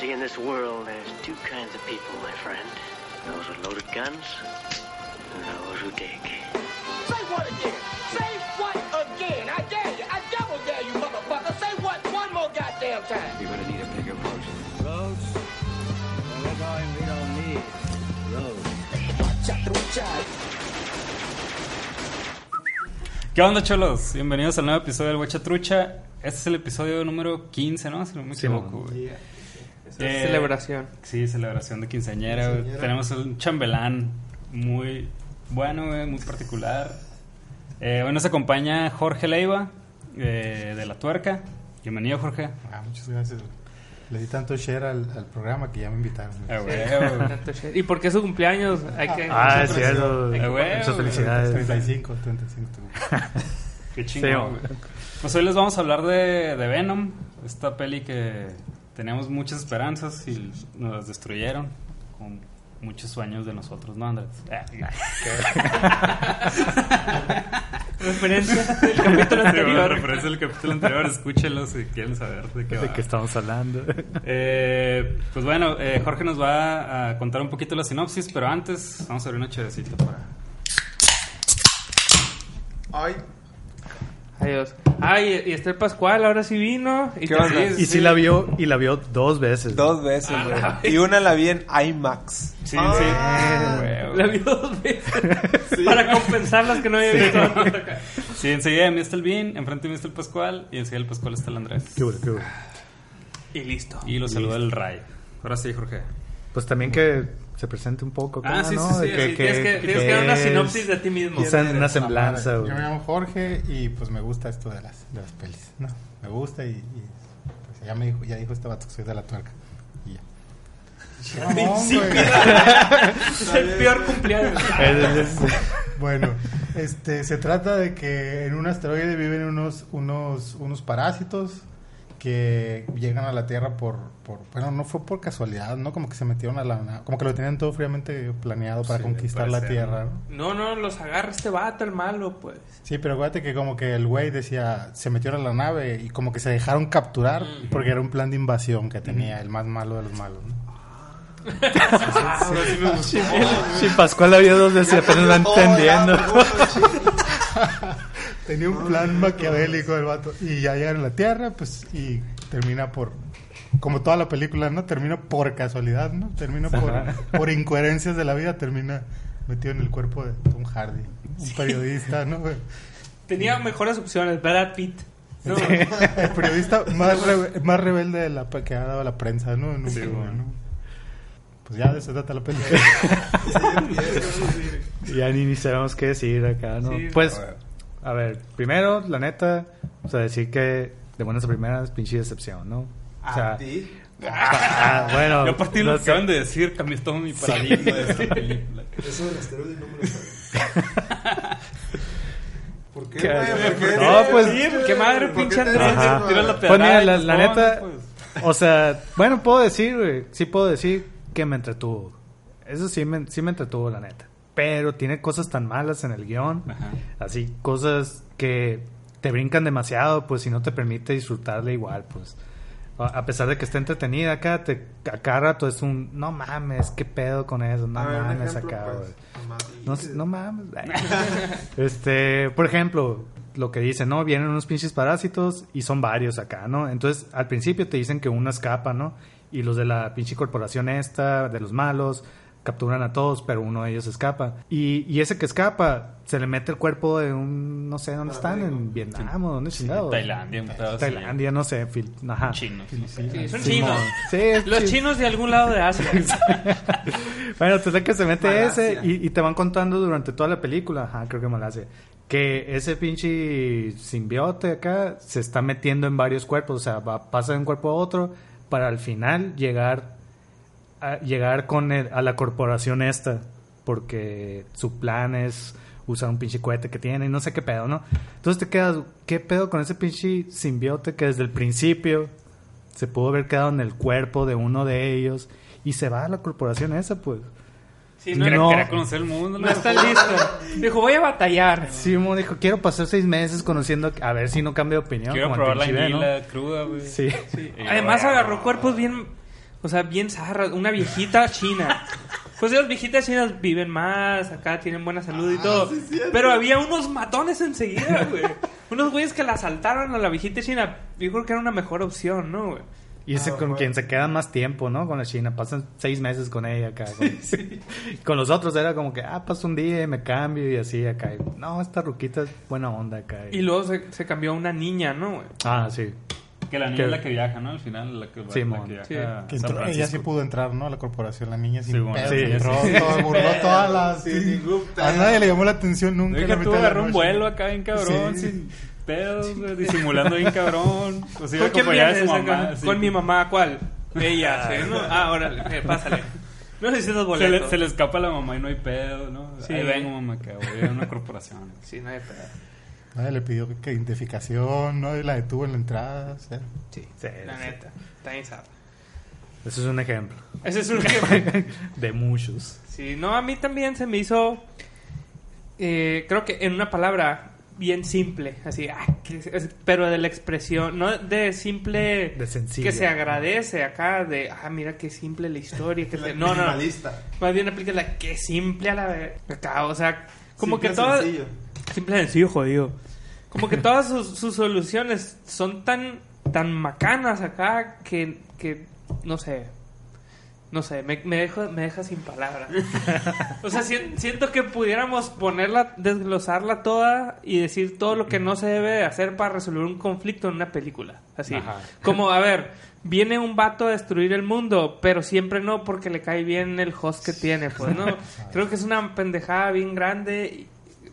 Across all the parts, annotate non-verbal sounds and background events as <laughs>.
see, in this world, there's two kinds of people, my friend. Those with loaded guns, and those who dig. Say what again? Say what again? I dare you. I double dare you, motherfucker. Say what one more goddamn time. You're gonna need a bigger boat. Roads? Well, we're going, we don't need roads. ¿Qué onda, cholos? Bienvenidos al nuevo episodio del Huecha Trucha. Este es el episodio número 15, ¿no? Si no me equivoco, güey. Eh, celebración. Sí, celebración de quinceañera, güey. Tenemos un chambelán muy bueno, güey, muy particular. Eh, hoy nos acompaña Jorge Leiva, eh, de La Tuerca. Bienvenido, Jorge. Ah, muchas gracias. Le di tanto share al, al programa que ya me invitaron. Ah, güey. <laughs> ¿Y por qué es su cumpleaños? Hay que... Ah, siempre- es cierto. Ah, Muchas felicidades. 35, 35. <laughs> Qué Sí, chingón, güey. Pues hoy les vamos a hablar de, de Venom, esta peli que teníamos muchas esperanzas y nos las destruyeron con muchos sueños de nosotros, ¿no, Andrés? <laughs> <laughs> Referencia del capítulo Sí, bueno, anterior. referencia al capítulo anterior, escúchenlo si quieren saber de qué ¿De va. qué estamos hablando? <laughs> Eh, pues bueno, eh, Jorge nos va a contar un poquito la sinopsis, pero antes vamos a abrir una chedecita para... Adiós. Ay, y Esther Pascual ahora sí vino. Y ¿Qué te- onda? Y sí la vio, y la vio dos veces. Dos veces, Ah, güey. la Y una la vi en IMAX. Sí, Ah, sí. La vio dos veces. Para compensar las que no había visto. Sí, enseguida de mí está el Bean, enfrente de mí está el Pascual y enseguida del Pascual está el Andrés. Qué bueno, qué bueno. Y listo. Y lo saluda el Ray. Ahora sí, Jorge. Pues también que se presente un poco. Ah, sí, ¿no? sí, sí, De sí, Tienes que, tienes que dar una sinopsis de ti mismo. Quizá una semblanza, Yo me llamo Jorge y pues me gusta esto de las, de las pelis. No, me gusta y, y, pues ya me dijo, ya dijo este vato que soy de la tuerca. Y ya. Es <laughs> el peor cumpleaños. <laughs> Bueno, este se trata de que en un asteroide viven unos unos unos parásitos que llegan a la Tierra por, por bueno, no fue por casualidad, ¿no? Como que se metieron a la na- como que lo tenían todo fríamente planeado para Sí, conquistar la Tierra, No, ¿no? no, los agarra este vato, el malo, pues. Sí, pero acuérdate que como que el güey decía, se metieron a la nave y como que se dejaron capturar porque era un plan de invasión que tenía el más malo de los malos, ¿no? Sí, Pascual la vio dos veces apenas va entendiendo. <laughs> Tenía un plan maquiavélico el vato. Y ya llegan a la Tierra, pues, y termina por... Como toda la película, ¿no? Termina por casualidad, ¿no? Termina por, por incoherencias de la vida, termina metido en el cuerpo de Tom Hardy. Un periodista, ¿no? Tenía mejores opciones. Brad Pitt. No, El periodista más, rebe- más rebelde de la, que ha dado la prensa, ¿no? Nunca, güey, ¿no? Pues ya de eso trata la película. <laughs> <laughs> Ya ni, ni sabemos qué decir acá, ¿no? Sí. pues, a ver, primero, la neta, o sea, decir que de buenas a primeras, pinche decepción, ¿no? O sea, <laughs> ah, bueno, Yo a partir de no lo que acaban de decir, cambié todo mi paradigma de esta película. Eso del asteroide no me lo sabía. ¿Por qué, ¿Qué? No, pues- Sí, qué madre, ¿Por qué pinche Andrés. Tiras la Pues mira, la, neta, pues. o sea, bueno, puedo decir, güey, sí puedo decir que me entretuvo. Eso sí me, sí me entretuvo, la neta. Pero tiene cosas tan malas en el guion, Ajá. así, cosas que te brincan demasiado, pues, y no te permite disfrutarla igual, pues. A pesar de que esté entretenida acá, te, a cada rato es un, no mames, qué pedo con eso, no ver, mames ejemplo, acá, pues. No, no mames. <laughs> <laughs> este, por ejemplo, lo que dicen, ¿no? Vienen unos pinches parásitos y son varios acá, ¿no? Entonces, al principio te dicen que uno escapa, ¿no? Y los de la pinche corporación esta, de los malos, capturan a todos, pero uno de ellos escapa. Y, y ese que escapa, se le mete el cuerpo de un, no sé dónde están, en Vietnam o dónde chingados. Tailandia. Tailandia, no sé, fil- ajá. Chinos. Sí, son chinos. Sí, Los chinos de algún lado de Asia. <laughs> bueno, entonces que se mete Malasia. ese y, y te van contando durante toda la película, ajá, creo que Malasia, que ese pinche simbiote acá se está metiendo en varios cuerpos, o sea, va, pasa de un cuerpo a otro para al final llegar a, llegar con el- a la corporación esta, porque su plan es usar un pinche cohete que tiene y no sé qué pedo, ¿no? Entonces te quedas, ¿qué pedo con ese pinche simbiote que desde el principio se pudo haber quedado en el cuerpo de uno de ellos y se va a la corporación esa, pues? Sí, no, Quería, No. conocer el mundo. no está listo. Dijo, voy a batallar. Simón dijo, quiero pasar seis meses conociendo, a ver si no cambia de opinión. Quiero como probar la pinche Venom". anguila cruda, güey. Sí. Y Además agarró cuerpos bien O sea, bien zarra, una viejita china. Pues las viejitas chinas viven más, acá tienen buena salud y todo. Pero había unos matones enseguida, güey. Unos güeyes que la asaltaron a la viejita china. Yo creo que era una mejor opción, ¿no, güey? Y ese con quien se queda más tiempo, ¿no? Con la China. Pasan seis meses con ella acá. Con, <laughs> con los otros era como que, ah, paso un día y me cambio y así acá. Y, no, esta ruquita es buena onda acá. Y luego se, se cambió a una niña, ¿no, güey? Ah, sí. Que la niña Que- es la que viaja, ¿no? Al final, la que, Sí, la mon. que viaja Sí. a Que entró- ella sí pudo entrar, ¿no? A la corporación, la niña sin Sí, bueno, pedos, sí, entró, sí. todo, burló todas las... Sí, a nadie le llamó la atención nunca. en la tú agarró un vuelo acá bien cabrón, Sí. sin pedos, güey, disimulando bien cabrón. Pues iba su mamá. sí. Con mi mamá, ¿cuál? Ella, sí, ¿no? Ah, órale, eh, pásale. No necesitas Se boleto. le, se le escapa a la mamá y no hay pedo, ¿no? Sí. Ahí vengo, mamá, que voy a una corporación. <laughs> Sí, no hay pedo. Nadie le pidió que, identificación, ¿no? Y la detuvo en la entrada, o sea. Sí, Sí, la sí. neta. Está. Ese es un ejemplo. Ese es un ejemplo. <laughs> De muchos. Sí, no, a mí también se me hizo, eh, creo que en una palabra bien simple, así, ah, pero de la expresión, no de simple, De sencilla. que se agradece acá, de, ah, mira qué simple la historia, que <laughs> La se- no, más bien aplica la que simple a la vez, acá, o sea, como Simple, que todo, sencillo. simple, sencillo, jodido, como que todas sus, sus soluciones son tan, tan macanas acá que, que no sé, no sé, me, me, dejo, me deja sin palabras. <laughs> O sea, si- siento que pudiéramos ponerla, desglosarla toda y decir todo lo que no se debe de hacer para resolver un conflicto en una película. Así. Ajá. Como, a ver, viene un vato a destruir el mundo, pero siempre no porque le cae bien el host que tiene. Pues no. <laughs> Creo que es una pendejada bien grande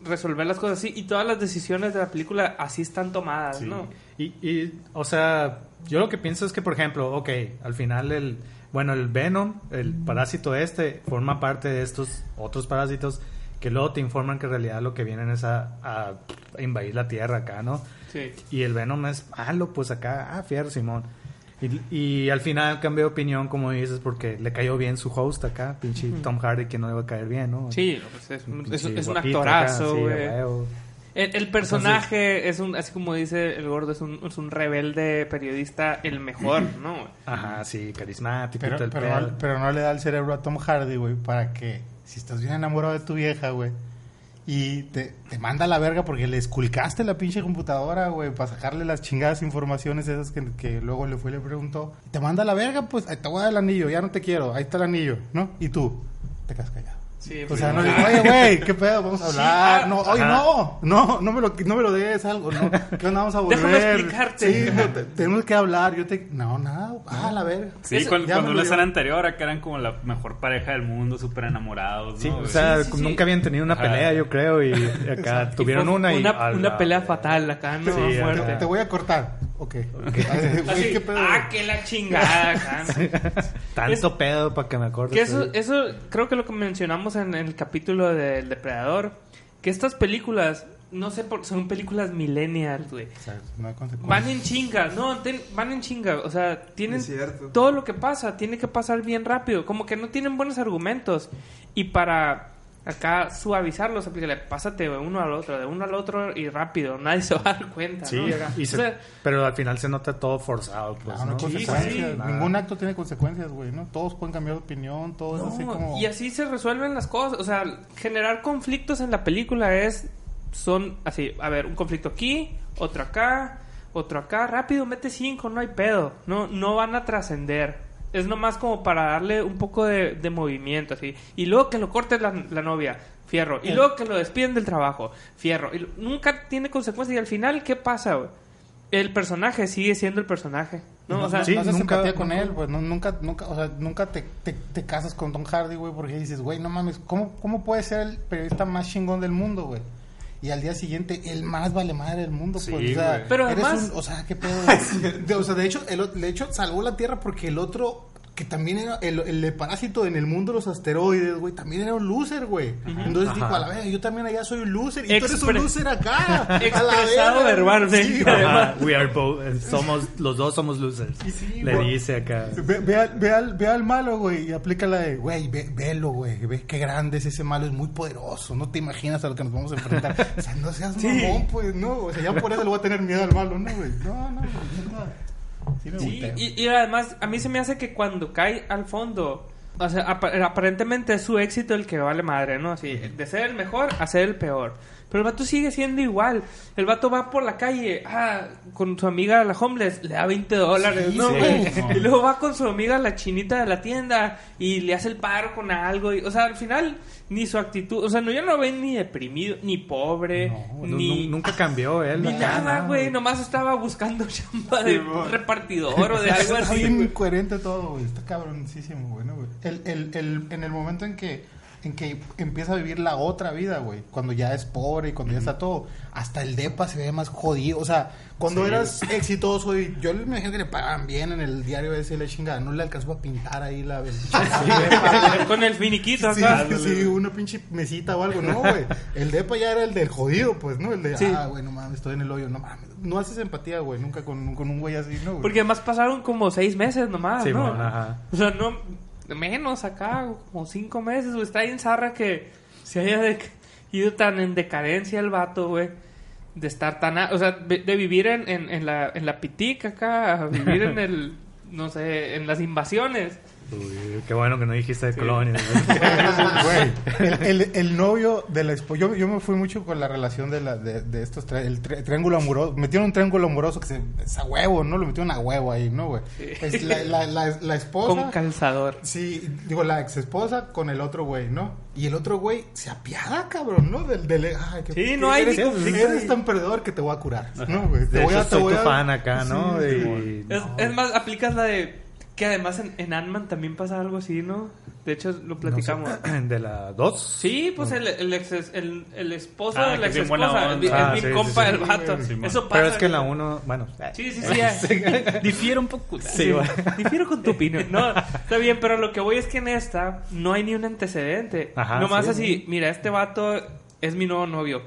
resolver las cosas así. Y todas las decisiones de la película así están tomadas, ¿no? Y, y, o sea, yo lo que pienso es que, por ejemplo, ok, al final el, bueno, el Venom, el parásito este, forma parte de estos otros parásitos que luego te informan que en realidad lo que vienen es a, a invadir la Tierra acá, ¿no? Sí. Y el Venom es malo, pues acá, ah, fierro, Simón. Y, y al final cambió de opinión, como dices, porque le cayó bien su host acá, pinche Tom Hardy, que no le va a caer bien, ¿no? Sí, pues es, un- es, es un actorazo, sí, güey. huevo. El, el personaje es un, así como dice el gordo, es un, es un rebelde periodista, el mejor, ¿no? Ajá, sí, carismático y Pero, todo el pero, pedo. no, pero no le da el cerebro a Tom Hardy, güey, para que si estás bien enamorado de tu vieja, güey, y te, te manda a la verga porque le esculcaste la pinche computadora, güey, para sacarle las chingadas informaciones esas que, que luego le fue y le preguntó. Te manda a la verga, pues, ahí te voy a dar el anillo, ya no te quiero, ahí está el anillo, ¿no? Y tú, te quedas callado. Sí, O pues, sea, no digo, oye, güey, ¿qué pedo? Vamos a Sí, hablar. ah, no, oye, no, no, no me lo, no me lo des algo, no. ¿Qué onda? Vamos a volver. Déjame explicarte. Sí, no, te- tenemos que hablar. Yo te, no, nada, ah, la verga. Sí, Eso- cuando, cuando una lo escena anterior, acá eran como la mejor pareja del mundo, súper enamorados, Sí, o sea, Sí, sí, sí. nunca habían tenido una Ajá. pelea, yo creo, y acá tuvieron fue una y... Una, una la- pelea fatal acá, ¿no? Sí, Fuerte. Te voy a cortar. Ok. Así, ¿qué pedo? ah, que la chingada. <laughs> Tanto Es- pedo para que me acuerde. Que eso, eso creo que lo que mencionamos en, en el capítulo del Depredador, que estas películas, no sé, por, son películas millennials, güey. O sea, no hay consecuencias. Van en chinga, no, ten- van en chinga, o sea, tienen todo lo que pasa, tiene que pasar bien rápido, como que no tienen buenos argumentos. Y para acá suavizarlos, aplícale, pásate de uno al otro, de uno al otro y rápido, <laughs> nadie se va a dar cuenta. Sí, ¿no? y O se- sea, pero al final se nota todo forzado, pues, No, no hay ¿no? consecuencias. sí. Ningún acto tiene consecuencias, güey, ¿no? Todos pueden cambiar de opinión, todo es así como... Y así se resuelven las cosas. O sea, generar conflictos en la película es. Son así, a ver, un conflicto aquí, otro acá, otro acá. Rápido, mete cinco, no hay pedo. No, no van a trascender. Es nomás como para darle un poco de, de movimiento, así. Y luego que lo corte la, la novia, fierro. Y luego que lo despiden del trabajo, fierro. Y nunca tiene consecuencias. Y al final, ¿qué pasa, güey? El personaje sigue siendo el personaje. ¿no? No, o sea, sí, no nunca- con nunca- él, pues no, nunca, nunca, o sea, nunca te, te, te casas con Tom Hardy, güey, porque dices, güey, no mames, ¿cómo, ¿cómo puede ser el periodista más chingón del mundo, güey? Y al día siguiente, el más vale madre del mundo, Sí, pues, o sea. Pero eres además- un, o sea, qué pedo. <laughs> De- o sea, de hecho, el, de hecho, salvó la Tierra porque el otro, que también era el, el de parásito en el mundo de los asteroides, güey, también era un loser, güey. Entonces dijo, a la vez, yo también allá soy un loser, y tú eres un loser acá. a la <laughs> Expresado verbalmente, Sí, we are both, eh, somos, los dos somos losers. sí, Le güey. dice acá. Ve, ve al, ve, al, ve al malo, güey, y aplica la de, güey, ve, velo, güey, ve qué grande es ese malo, es muy poderoso, no te imaginas a lo que nos vamos a enfrentar. O sea, no seas mamón, pues, no, o sea, ya por eso le voy a tener miedo al malo, ¿no, güey? No, no, güey, neta. Sí, me Sí, agüiteo. y, y además a mí se me hace que cuando cae al fondo, o sea, apa- aparentemente es su éxito el que vale madre, ¿no? Así, de ser el mejor a ser el peor. Pero el vato sigue siendo igual. El vato va por la calle, ah, con su amiga la homeless, le da 20 dólares, Sí, ¿no? sí. No. Y luego va con su amiga la chinita de la tienda y le hace el paro con algo. Y, o sea, al final, ni su actitud, o sea, no, ya no ven ni deprimido, ni pobre, No, ni... nu- nunca cambió él. Ni nada, güey. Nomás estaba buscando <laughs> chamba de repartidor o de algo Está así. bien güey. incoherente todo, güey. Está cabroncísimo, güey. ¿no, güey? El, el, el, en el momento en que, en que empieza a vivir la otra vida, güey. Cuando ya es pobre y cuando ya está todo. Hasta el depa se ve más jodido. O sea, cuando eras exitoso y yo me imagino que le pagaban bien en el diario ese la chingada. No le alcanzó a pintar ahí la... depa, <laughs> <laughs> Con el finiquito Sí, acá. sí, una pinche mesita o algo, no, güey. El depa ya era el del jodido, pues, ¿no? El de, Sí. ah, güey, no mames, estoy en el hoyo, no mames. No haces empatía, güey, nunca con, con un güey así, ¿no? güey? Porque además pasaron como seis meses nomás, Sí, ¿no? mon, ajá. O sea, no... Menos acá, como cinco meses, güey. Está en zarra que se haya de- ido tan en decadencia el vato, güey. De estar tan... a- o sea, de, de vivir en, en, en la, en la pitica acá, a vivir en <laughs> el... No sé, en las invasiones. Uy, qué bueno que no dijiste de Colonia. <laughs> Güey, el, el, el novio de la esposa. Yo, yo me fui mucho con la relación de, la, de, de estos. tri- el tri- triángulo amoroso. Metieron un triángulo amoroso que se. Es a huevo, ¿no? Lo metieron a huevo ahí, ¿no, güey? Es la, la, la, la esposa. Con calzador. Sí, digo, la ex esposa con el otro güey, ¿no? Y el otro güey se apiada, cabrón, ¿no? Del, del, ay, que- Sí, no hay eres, ni conflicto eres tan perdedor que te voy a curar, ¿no, güey? Te De voy hecho, a, te soy voy tu a- fan acá, ¿no? Sí, Y- Es, es más, aplicas la de... Que además en, en Ant-Man también pasa algo así, ¿no? De hecho, lo platicamos. no sé, <clears throat> de la 2. Sí, pues el, el, ex, el, el esposo Ah, de la ex esposa. Es, Ah, bien sí, sí, compa sí. el vato. Eso pasa. Pero es que en la 1, bueno. eh, Sí, sí, <laughs> sí. ya. Difiere un poco. Sí, bueno. <laughs> Difiero con tu opinión. <laughs> No, está bien, pero lo que voy es que en esta no hay ni un antecedente. Ajá, Nomás sí. así, mira, este vato es mi nuevo novio.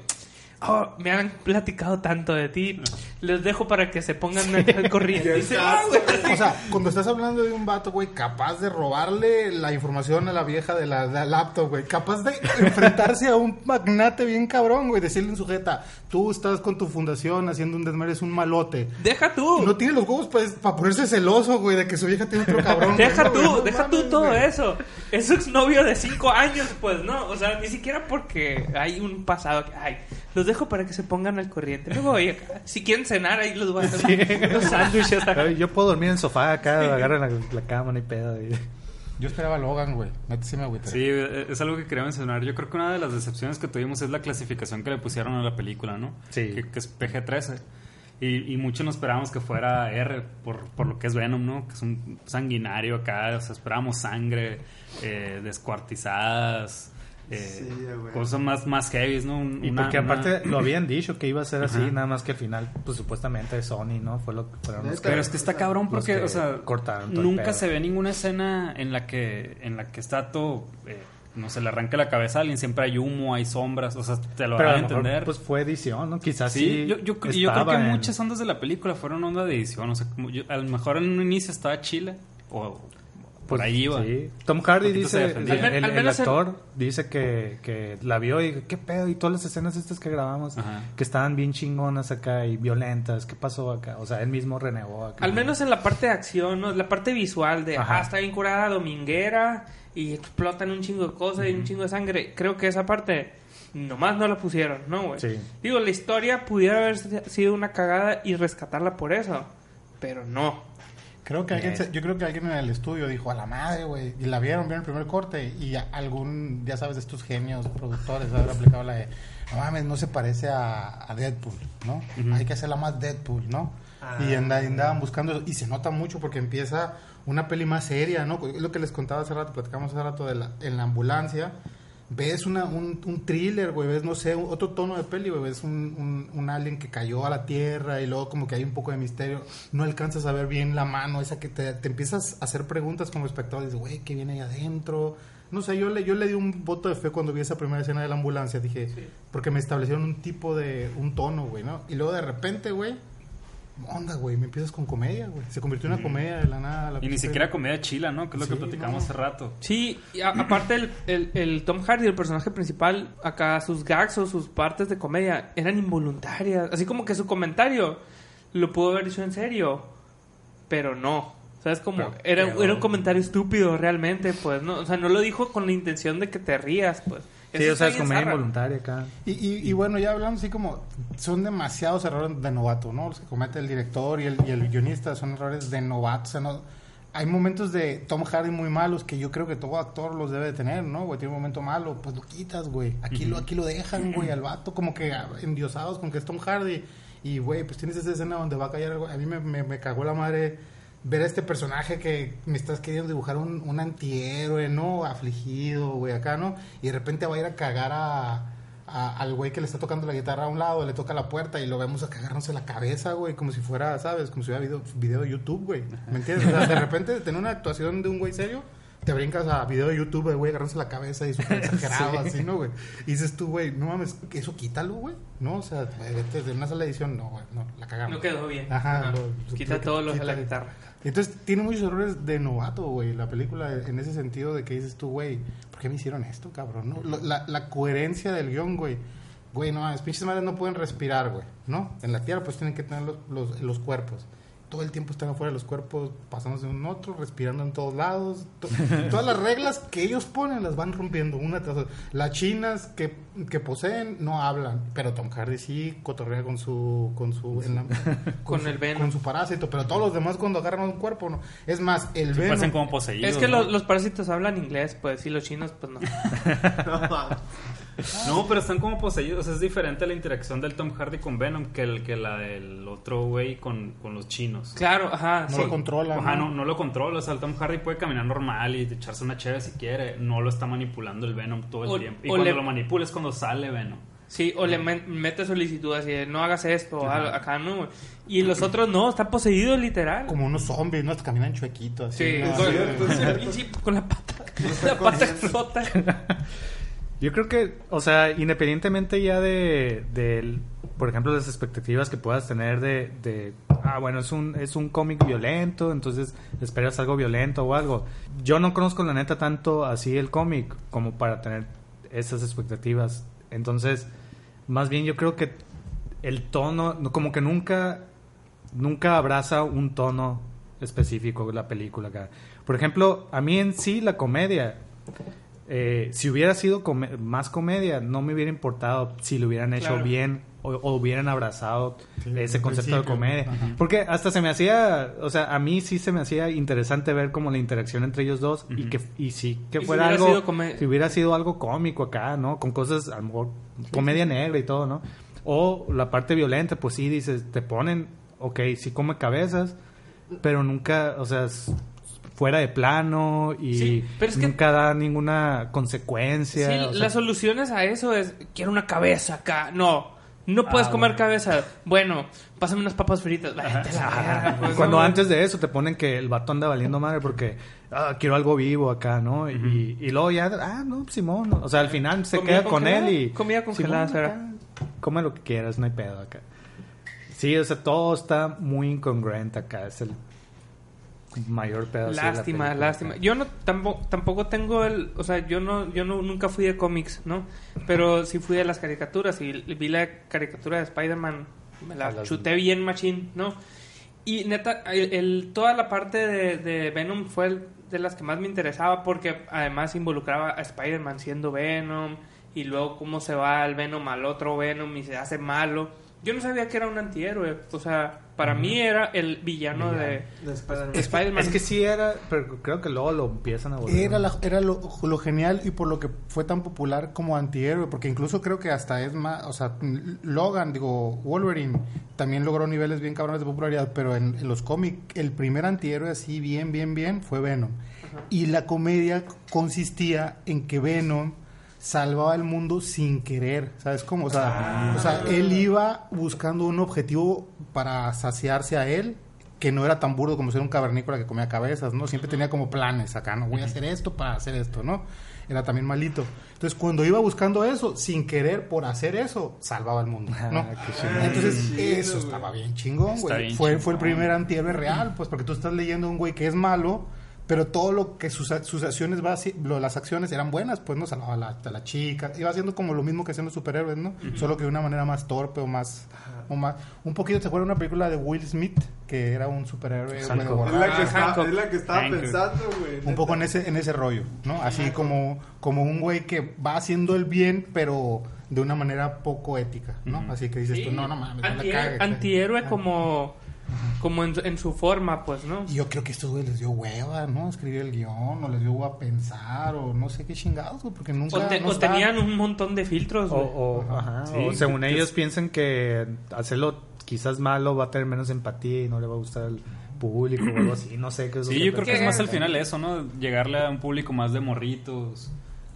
Oh, me han platicado tanto de ti. Les dejo para que se pongan al corriente. <laughs> Güey. O sea, cuando estás hablando de un vato, güey, capaz de robarle la información a la vieja de la, laptop, güey, capaz de enfrentarse a un magnate bien cabrón, güey, decirle en sujeta, tú estás con tu fundación haciendo un desmadre, es un malote. Deja tú. No tiene los huevos para ponerse celoso, güey, de que su vieja tiene otro cabrón. Deja güey, tú, no deja tú todo güey. eso. Es su exnovio de cinco años, pues, ¿no? O sea, ni siquiera porque hay un pasado que, ay, los dejo para que se pongan al corriente. Me voy acá. Si quieren cenar, ahí los voy a hacer los sándwiches acá. Yo puedo dormir en el sofá acá, agarran la, la cama, no hay pedo. y- Yo esperaba Logan, güey. Neta sí me agüité. Sí, eh, es algo que quería mencionar. Yo creo que una de las decepciones que tuvimos es la clasificación que le pusieron a la película, ¿no? Sí. Que, que es PG-13. Y, y muchos no esperábamos que fuera R por, por lo que es Venom, ¿no? Que es un sanguinario acá. O sea, esperábamos sangre, eh, descuartizadas, eh, cosas más, más heavy, ¿no? Un- Y una- porque una- aparte lo habían dicho que iba a ser así, Ajá. nada más que al final, pues supuestamente Sony, ¿no? Fue lo que fueron los que- Pero es que está cabrón porque, que o sea, cortaron nunca se ve ninguna escena en la que en la que está todo, eh, no se le arranca la cabeza a alguien, siempre hay humo, hay sombras, o sea, te lo van a entender. pues fue edición, ¿no? Quizás sí, sí. yo, yo, y yo creo que en- muchas ondas de la película fueron onda de edición, o sea, como yo- a lo mejor en un inicio estaba Chile, o por Pues, ahí iba. sí. Tom Hardy dice, el, actor dice que, que la vio y qué pedo y todas las escenas estas que grabamos Ajá. que estaban bien chingonas acá y violentas, ¿qué pasó acá? O sea, él mismo renegó acá. Al menos en la parte de acción, ¿no? La parte visual de, Ajá. ah, está bien curada, dominguera, y explotan un chingo de cosas y un chingo de sangre. Creo que esa parte nomás no la pusieron, ¿no, güey? Sí. Digo, la historia pudiera haber sido una cagada y rescatarla por eso, pero no. Creo que alguien, se- yo creo que alguien en el estudio dijo a la madre, güey, y la vieron, vieron el primer corte y algún, ya sabes, de estos genios productores haber aplicado la de, no mames, no se parece a, a Deadpool, ¿no? Hay que hacerla más Deadpool, ¿no? Y anda- andaban buscando eso, y se nota mucho porque empieza una peli más seria, ¿no? Es lo que les contaba hace rato, platicamos hace rato de la, en la ambulancia, ves una, un, un thriller, güey, ves, no sé, otro tono de peli, güey, ves un, un, un alien que cayó a la tierra y luego como que hay un poco de misterio, no alcanzas a ver bien la mano, esa que te, te empiezas a hacer preguntas como espectador, dices, güey, ¿qué viene ahí adentro? No sé, yo le, yo le di un voto de fe cuando vi esa primera escena de la ambulancia, dije, porque me establecieron un tipo de, un tono, güey, ¿no? Y luego de repente, güey, onda, güey, me empiezas con comedia, güey, se convirtió en una comedia de la nada. la Y ni siquiera comedia chila, ¿no? Que es lo que platicamos no. hace rato. Sí, y a- aparte el, el, el Tom Hardy, el personaje principal, acá sus gags o sus partes de comedia eran involuntarias. Así como que su comentario lo pudo haber hecho en serio. pero no. O sea, es como, Pero era, era un comentario estúpido realmente, pues, ¿no? O sea, no lo dijo con la intención de que te rías, pues. Sí, Eso o sea, es zarra. involuntaria acá. Y, y, y bueno, ya hablando así como, son demasiados errores de novato, ¿no? Los que comete el director y el, y el guionista son errores de novato. O sea, no, hay momentos de Tom Hardy muy malos que yo creo que todo actor los debe de tener, ¿no? Güey, tiene un momento malo, pues lo quitas, güey. Aquí, lo, aquí lo dejan, güey, <clears throat> al vato como que endiosados con que es Tom Hardy. Y, güey, pues tienes esa escena donde va a callar algo. A mí me, me, me cagó la madre ver a este personaje que me estás queriendo dibujar un, un antihéroe, ¿no? Afligido, güey, acá, ¿no? Y de repente va a ir a cagar a, al güey que le está tocando la guitarra a un lado, le toca la puerta y lo vemos a cagarnos en la cabeza, güey, como si fuera, ¿sabes? Como si hubiera video, video de YouTube, güey. ¿Me entiendes? O sea, de repente tener una actuación de un güey serio, te brincas a video de YouTube, güey, agarrándose la cabeza y súper <laughs> exagerado, así, ¿no, güey? Y dices tú, güey, no mames, eso quítalo, güey. No, o sea, vete de una sala de edición, no, güey, no, la cagamos. No quedó bien. Ajá, Ajá. lo- Quita lo- todos los de la quita- guitarra. Entonces, tiene muchos errores de novato, güey, la película, en ese sentido de que dices tú, güey, ¿por qué me hicieron esto, cabrón? ¿No? Lo- La, la coherencia del guion, güey. Güey, no, las pinches madres no pueden respirar, güey, ¿no? En la Tierra, pues tienen que tener los, los, los cuerpos. Todo el tiempo están afuera de los cuerpos, pasándose de un otro, respirando en todos lados. To- <laughs> todas las reglas que ellos ponen las van rompiendo una tras otra. Las chinas que, que poseen no hablan, pero Tom Hardy sí cotorrea con su... Con, su, en la- <laughs> Con su- el Venom. Con su parásito, pero todos los demás cuando agarran un cuerpo, no. Es más, el Se Venom... parecen como poseídos. Es que ¿no? los, los parásitos hablan inglés, pues, y los chinos, pues no. <laughs> No, pero están como poseídos. O sea, es diferente la interacción del Tom Hardy con Venom que, el, que la del otro güey con, con los chinos. Claro, ajá. No sí. lo controla. Ajá, ¿no? no, no lo controla. O sea, el Tom Hardy puede caminar normal y echarse una chévere si quiere. No lo está manipulando el Venom todo el O- tiempo. Y cuando le- lo manipula es cuando sale Venom. Sí, o le mete solicitud así de no hagas esto, acá no. Y los otros no, están poseídos literal. Como unos zombies, ¿no? Caminan chuequitos. así, ¿no? con, <laughs> sí, con la pata. La pata explota. <laughs> Yo creo que, o sea, independientemente ya de, por ejemplo, las expectativas que puedas tener de, de, ah, bueno, es un, es un cómic violento, entonces esperas algo violento o algo. Yo no conozco la neta tanto así el cómic como para tener esas expectativas. Entonces, más bien yo creo que el tono, no- como que nunca, nunca abraza un tono específico la película. Por ejemplo, a mí en sí la comedia, eh, si hubiera sido come- más comedia, no me hubiera importado si lo hubieran hecho Claro. bien o, o hubieran abrazado Sí, ese concepto de comedia. Ajá. Porque hasta se me hacía, o sea, a mí sí se me hacía interesante ver como la interacción entre ellos dos y que y sí que Y fuera hubiera algo si hubiera sido algo cómico acá, ¿no? Con cosas a lo mejor comedia negra y todo, ¿no? O la parte violenta, pues sí dices, te ponen, ok, sí come cabezas, pero nunca, o sea, es fuera de plano y Sí, pero es que- nunca da ninguna consecuencia. Sí, o sea, las soluciones a eso es quiero una cabeza acá. No, no puedes Ah, comer bueno. cabeza. Bueno, pásame unas papas fritas. La pues, Cuando no. antes de eso te ponen que el vato anda valiendo madre porque ah, quiero algo vivo acá, ¿no? y, y luego ya, ah, no, Simón. O sea, al final se queda con él y. comida congelada acá, Come lo que quieras, no hay pedo acá. Sí, o sea, todo está muy incongruente acá. Es el mayor pedo. sí, de la Lástima, lástima. Yo no tampoco, tampoco tengo el, o sea, yo no yo no nunca fui de cómics, ¿no? Pero sí fui de las caricaturas y vi la caricatura de Spider-Man, me la las- chuté bien machín, ¿no? Y neta, el, el- toda la parte de, de Venom fue el- de las que más me interesaba porque además involucraba a Spider-Man siendo Venom y luego cómo se va el Venom al otro Venom y se hace malo. Yo no sabía que era un antihéroe, o sea, para mí era el villano de De Spider-Man. Spider-Man. Es que sí era, pero creo que luego lo empiezan a volver. Era, la- era lo, lo genial y por lo que fue tan popular como antihéroe, porque incluso creo que hasta es más, o sea, Logan, digo, Wolverine, también logró niveles bien cabrones de popularidad, pero en, en los cómics, el primer antihéroe así bien, bien, bien fue Venom. Y la comedia consistía en que Venom salvaba el mundo sin querer, ¿sabes cómo? O sea, o sea, él iba buscando un objetivo para saciarse a él, que no era tan burdo como ser un cavernícola que comía cabezas, ¿no? Siempre tenía como planes acá, ¿no? Voy a hacer esto para hacer esto, ¿no? Era también malito. Entonces, cuando iba buscando eso, sin querer, por hacer eso, salvaba el mundo, ¿no? Ah. Entonces, Chido, eso estaba bien chingón, güey. Fue, chingón. fue el primer antihéroe real, pues, porque tú estás leyendo a un güey que es malo, pero todo lo que sus, sus acciones va lo- las acciones eran buenas, pues no salvaba a la, a la chica, iba haciendo como lo mismo que hacían los superhéroes, ¿no? Solo que de una manera más torpe o más, o más un poquito se acuerda una película de Will Smith que era un superhéroe medio Es la que, está- Hancock. es la que estaba Hancock. pensando, güey. un poco en ese en ese rollo, ¿no? Así como como un güey que va haciendo el bien, pero de una manera poco ética, ¿no? Así que dices tú, no, no mames, no le Antihéroe, cagues, güey. antihéroe Ah. como, como en, en su forma, pues, ¿no? Y yo creo que estos güeyes les dio hueva, ¿no? Escribir el guion, o les dio hueva pensar, o no sé qué chingados, güey, porque nunca. O, te- no o está- tenían un montón de filtros, O, güey. o, ajá, Sí, o según que- ellos que- piensan que hacerlo quizás malo va a tener menos empatía y no le va a gustar al público o algo así. No sé qué es lo Sí, yo creo que es más al final eso, ¿no? Llegarle a un público más de morritos,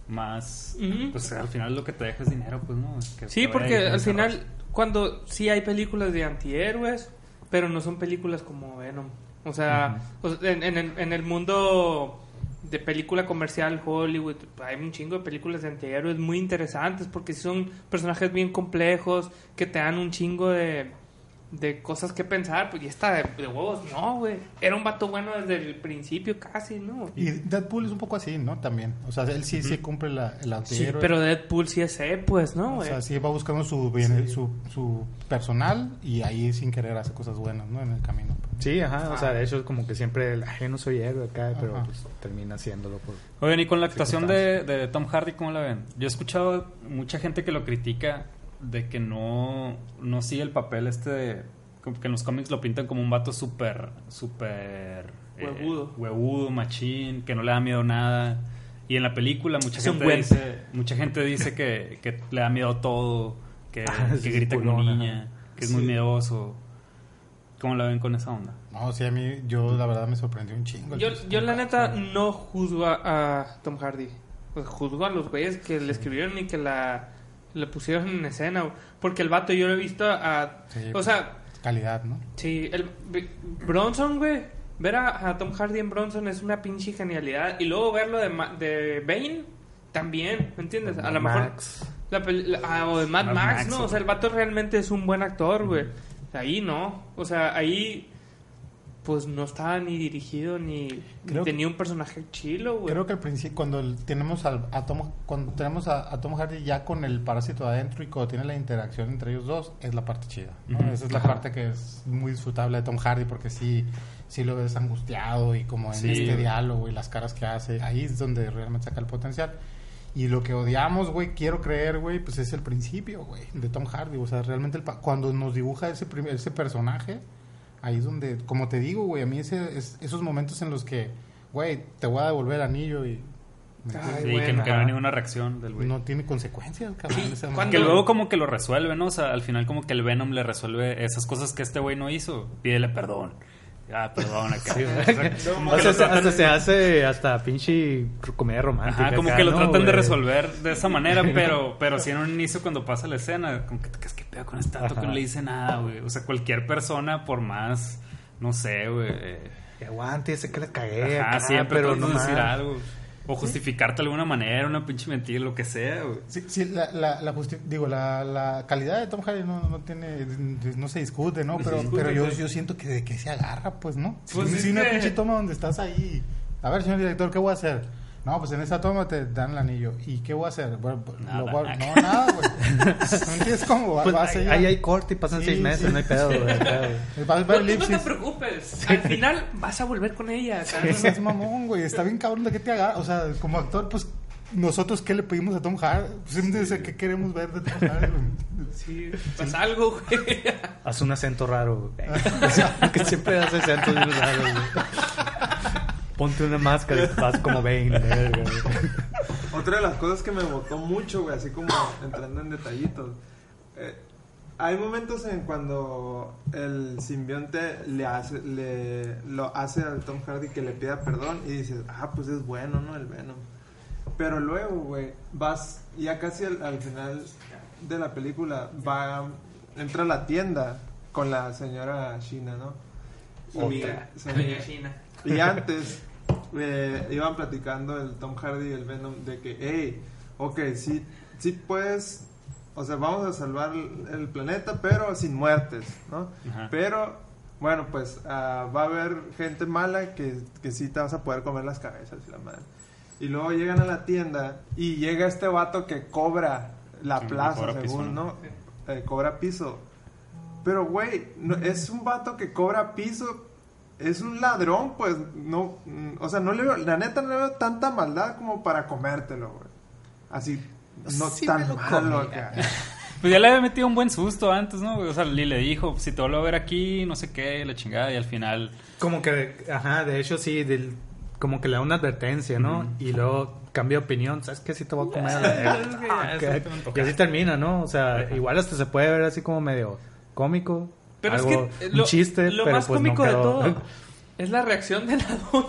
más... Pues al final lo que te deja es dinero, pues, ¿no? Que Sí, porque al final, cuando sí hay películas de antihéroes, pero no son películas como Venom. O sea, en, en el, en el mundo de película comercial Hollywood, hay un chingo de películas de antihéroes muy interesantes porque son personajes bien complejos que te dan un chingo de, de cosas que pensar. Pues y esta de, de huevos, no, güey. Era un vato bueno desde el principio casi, ¿no? Y Deadpool es un poco así, ¿no? También. O sea, él sí, sí cumple la, el Sí, pero Deadpool sí es E, pues, ¿no? O sea, sí va buscando su, bien- su, su personal y ahí sin querer hace cosas buenas, ¿no? En el camino. Sí, ajá, o sea, de hecho es como que siempre, el, "Ay, yo no soy héroe acá, pero Ajá. pues termina haciéndolo por... Oigan, y con la actuación de, de Tom Hardy, ¿cómo la ven? Yo he escuchado mucha gente que lo critica de que no, no sigue el papel este de... como que en los cómics lo pintan como un vato súper, súper... eh, Huevudo. huevudo, machín, que no le da miedo nada. Y en la película mucha Es gente dice, mucha gente dice que, que le da miedo todo, que, <laughs> Ah, grita como niña, que es muy miedoso. ¿Cómo la ven con esa onda? No, sí, a mí, yo la verdad me sorprendió un chingo. Yo, yo la neta no juzgo a, a Tom Hardy. Pues juzgo a los güeyes que le escribieron y que la le pusieron en escena. Porque el vato yo lo he visto a... Sí. O sea, Calidad, ¿no? sí, el Bronson, güey. Ver a, a Tom Hardy en Bronson es una pinche genialidad. Y luego verlo de, Ma- de Bane también, ¿me entiendes? A lo mejor... La la- ah, o de Mad, Mad Max, Max, ¿no? O sea, el vato realmente es un buen actor, güey. Ahí no. O sea, ahí pues no estaba ni dirigido ni, ni Creo que- tenía un personaje chilo, güey. Creo que al principio, cuando el- tenemos al- a, Tom, cuando tenemos a, a Tom Hardy ya con el parásito adentro y cuando tiene la interacción entre ellos dos, es la parte chida. ¿no? Esa es la parte que es muy disfrutable de Tom Hardy porque sí, sí lo ves angustiado y como en Sí, este diálogo y las caras que hace, ahí es donde realmente saca el potencial. Y lo que odiamos, güey, quiero creer, güey, pues es el principio, güey, de Tom Hardy. O sea, realmente el pa- cuando nos dibuja ese, ese personaje, ahí es donde, como te digo, güey, a mí ese, es- esos momentos en los que, güey, te voy a devolver el anillo y Ay, Sí, que, no hay ninguna reacción del güey. no tiene consecuencias, cabrón. Sí. Que luego como que lo resuelve, ¿no? O sea, al final como que el Venom le resuelve esas cosas que este güey no hizo. Pídele perdón. Ah, perdón acá. Como O sea, tratan- hasta se hace hasta pinche comedia romántica. Ajá, como acá, que lo ¿no, tratan de resolver de esa manera, <laughs> pero, pero sí en un inicio cuando pasa la escena, como que te quedas que pedo con esta que no le dice nada, güey. O sea, cualquier persona, por más, no sé, güey. eh, Que aguante, sé que la cagué. Acá, siempre pero no decir algo. O justificarte de alguna manera, una pinche mentira, lo que sea, güey. Sí, sí, la, la, la digo, la, la calidad de Tom Hardy no, no tiene, no se discute, ¿no? Pero, discute, pero yo, yo siento que de que se agarra, pues, ¿no? Pues sí, es sí, una que- pinche toma donde estás ahí. A ver, señor director, ¿qué voy a hacer? No, pues en esa toma te dan el anillo. ¿Y qué voy a hacer? Bueno, pues, Nada. lo voy a- no, nada, güey. <laughs> ¿No entiendes cómo? Va- Pues, vas ahí, ahí hay corte y pasan Sí, seis meses, sí. no hay pedo, güey. No, <laughs> no te preocupes. Al final vas a volver con ella. Sí, no seas mamón, güey. Está bien cabrón de que te haga. O sea, como actor, pues, nosotros, ¿qué le pedimos a Tom Hardy? Pues, simplemente, ¿qué queremos ver de Tom Hardy? Sí, pasa algo, güey. Haz un acento raro, güey. <laughs> que siempre hace acentos raros, güey. Ponte una máscara y vas como Bane, verga. Otra de las cosas que me botó mucho, güey, así como entrando en detallitos. eh, hay momentos en cuando el simbionte le hace, le, lo hace al Tom Hardy que le pida perdón y dices, ah, pues es bueno, ¿no? El Venom. Pero luego, güey, vas, ya casi al, al final de la película, va, entra a la tienda con la señora China, ¿no? Y- Otra. sí. Doña China. Y antes eh, iban platicando el Tom Hardy y el Venom de que, hey, ok, sí, sí puedes, o sea, vamos a salvar el planeta, pero sin muertes, ¿no? Ajá. Pero Bueno, pues ah, va a haber gente mala que, que sí te vas a poder comer las cabezas y la madre. Y luego llegan a la tienda y llega este vato que cobra la Sí, plaza, cobra piso, según, ¿no? ¿no? Eh, cobra piso. Pero, güey, no- es un vato que cobra piso. Es un ladrón, pues, no... O sea, no le veo... La neta no le veo tanta maldad como para comértelo, güey. Así, no Sí tan malo acá. <laughs> Pues ya le había metido un buen susto antes, ¿no? O sea, le dijo, si te vuelvo a ver aquí, no sé qué, la chingada, y al final... Como que, ajá, de hecho sí, del- como que le da una advertencia, ¿no? Y luego cambia de opinión, ¿sabes qué? Si te voy a comer. <laughs> y así termina, ¿no? O sea, igual hasta se puede ver así como medio cómico. Pero algo, es que un lo, chiste, lo pero más pues no cómico de todo <laughs> es la reacción de la doña.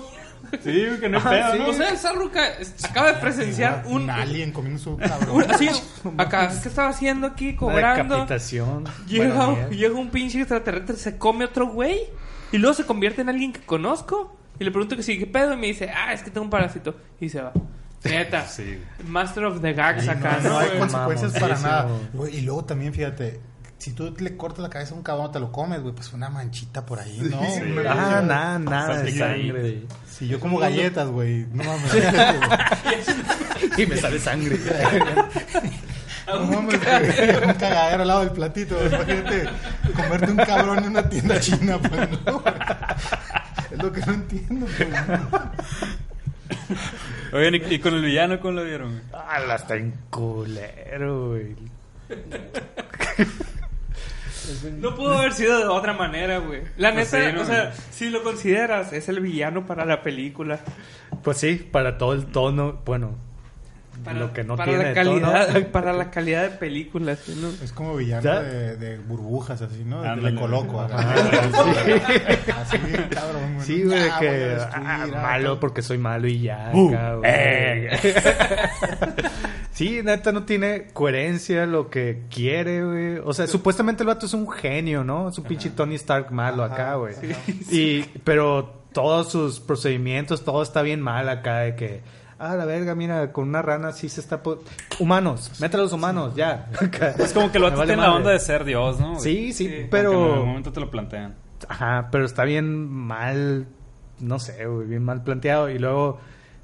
Sí, que no hay Ajá, pedo, sí. ¿no? O sea, esa ruca es- acaba de presenciar un, un alien comiendo su cabrón. un- así, <laughs> acá, ¿qué estaba haciendo aquí? Una Cobrando. decapitación. Llega, Bueno, llega un pinche extraterrestre, se come otro güey y luego se convierte en alguien que conozco. Y le pregunto que sí, ¿qué pedo? Y me dice, ah, es que tengo un parásito. Y se va. <laughs> Neta. Sí. Master of the Gags Sí, acá, no, ¿no? no hay consecuencias para nada. Y luego también, fíjate, si tú le cortas la cabeza a un cabrón, te lo comes, güey, pues una manchita por ahí, ¿no? Sí, Güey, Ah, nada, nada de sangre. Si yo como galletas, güey, no mames. <laughs> Y me sale sangre. <laughs> No mames, güey, un cagadero al lado del platito. Imagínate comerte un cabrón en una tienda china, pues no. Es lo que no entiendo, pues. Oigan, ¿y, y con el villano cómo lo vieron? Ah, está en culero, güey. No pudo haber sido de otra manera, güey. La Pues neta, sí, ¿no? o sea, si lo consideras, es el villano para la película. Pues sí, para todo el tono, bueno, Para, lo que no para tiene la calidad, tono. <laughs> para la calidad de películas, ¿no? Es como villano de, de burbujas, así, ¿no? De Ándale. Coloco. Ah, <laughs> Así, cabrón. Sí, güey, que destruir, ah, ah, malo porque soy malo y ya. Uh, acá, güey. eh. <laughs> sí, neta no tiene coherencia lo que quiere, güey. O sea, supuestamente el vato es un genio, ¿no? Es un pinche Tony Stark malo acá, güey. Y pero todos sus procedimientos, todo está bien mal acá de que Ah, la verga, mira, con una rana sí se está... Humanos, métele a los humanos, ya. <laughs> Es como que lo vale tiene la onda de ser Dios, ¿no? Sí, sí, Sí. Que en pero... algún momento te lo plantean. Ajá, pero está bien mal, no sé, güey, bien mal planteado. Y luego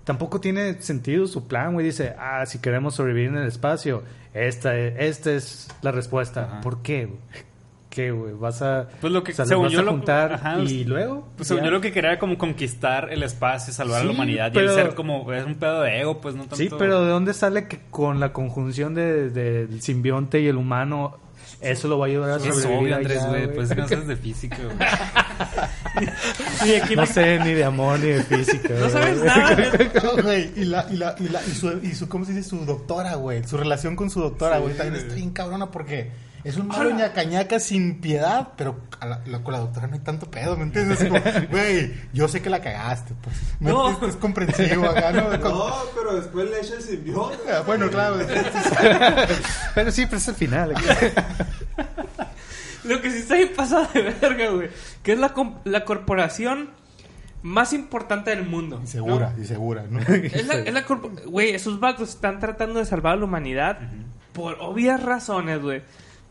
tampoco tiene sentido su plan, güey. Dice, ah, si queremos sobrevivir en el espacio, esta, es- esta es la respuesta. Ajá. ¿Por qué, güey? <laughs> ¿Qué, güey? ¿Vas a, Pues lo que- o sea, los según vas yo a lo- juntar ajá, y luego? Pues según yo lo que quería era como conquistar el espacio, salvar a la humanidad pero- y el ser como... Es un pedo de ego, pues no tanto... Sí, pero ¿de dónde sale que con la conjunción de- del simbionte y el humano, eso lo va a ayudar a Es sobrevivir obvio, Andrés, güey. Pues no sabes de <laughs> física, güey. <laughs> No sé ni de amor ni de física. no sabes <laughs> nada. güey. No, güey, y la, y la, y la, y su, y su, ¿cómo se dice? Su doctora, güey. Su relación con su doctora, güey. También está bien cabrona porque es un malo ñacañaca sin piedad, pero a la, la- con la doctora no hay tanto pedo, ¿me entiendes? Es como, <laughs> güey, yo sé que la cagaste, pues. ¿me No. entiendes? Es comprensivo acá, ¿no? Como- <laughs> No, pero después le echa el simbionte. Ah, bueno, claro. <laughs> Pero sí, pero es el final. Lo que sí está bien pasado de verga, güey. Que es la, com- la corporación más importante del mundo. Y segura, y segura, ¿no? Es la, es la Güey, esos vatos están tratando de salvar a la humanidad por obvias razones, güey.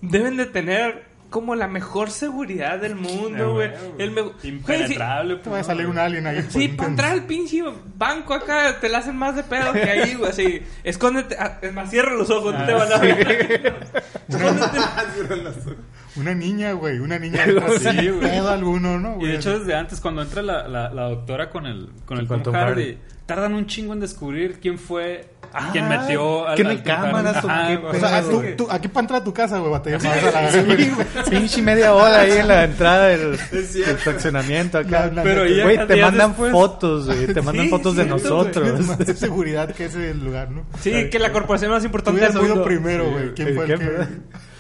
Deben de tener como la mejor seguridad del mundo, güey. El sí- Impenetrable, Te va a pues. salir un alien ahí. Sí, pues, para entrar al pinche banco acá te la hacen más de pedo que ahí, güey. Así, escóndete. ah, Es más, cierra los ojos, no te van a ver. <laughs> <laughs> Una niña, güey, una niña. Sí, así, güey. pedo alguno, ¿no? Y güey? de hecho, desde antes, cuando entra la, la, la doctora con el, con el Tom Hardy. Tardan un chingo en descubrir quién fue Ah, quien metió al hay al cámaras, o Ajá, qué. O sea, pedo, tú, tú- aquí para entrar a tu casa, güey, batalla más a la Sí, güey. Pinche media hora ahí en la entrada del, del estacionamiento acá. La- la Pero Güey, te mandan después- fotos, güey. Te mandan Sí, fotos de cierto, nosotros. Más de seguridad que ese lugar, ¿no? Sí, que la corporación más importante del mundo. primero, güey. ¿Quién ¿El fue qué, el que...?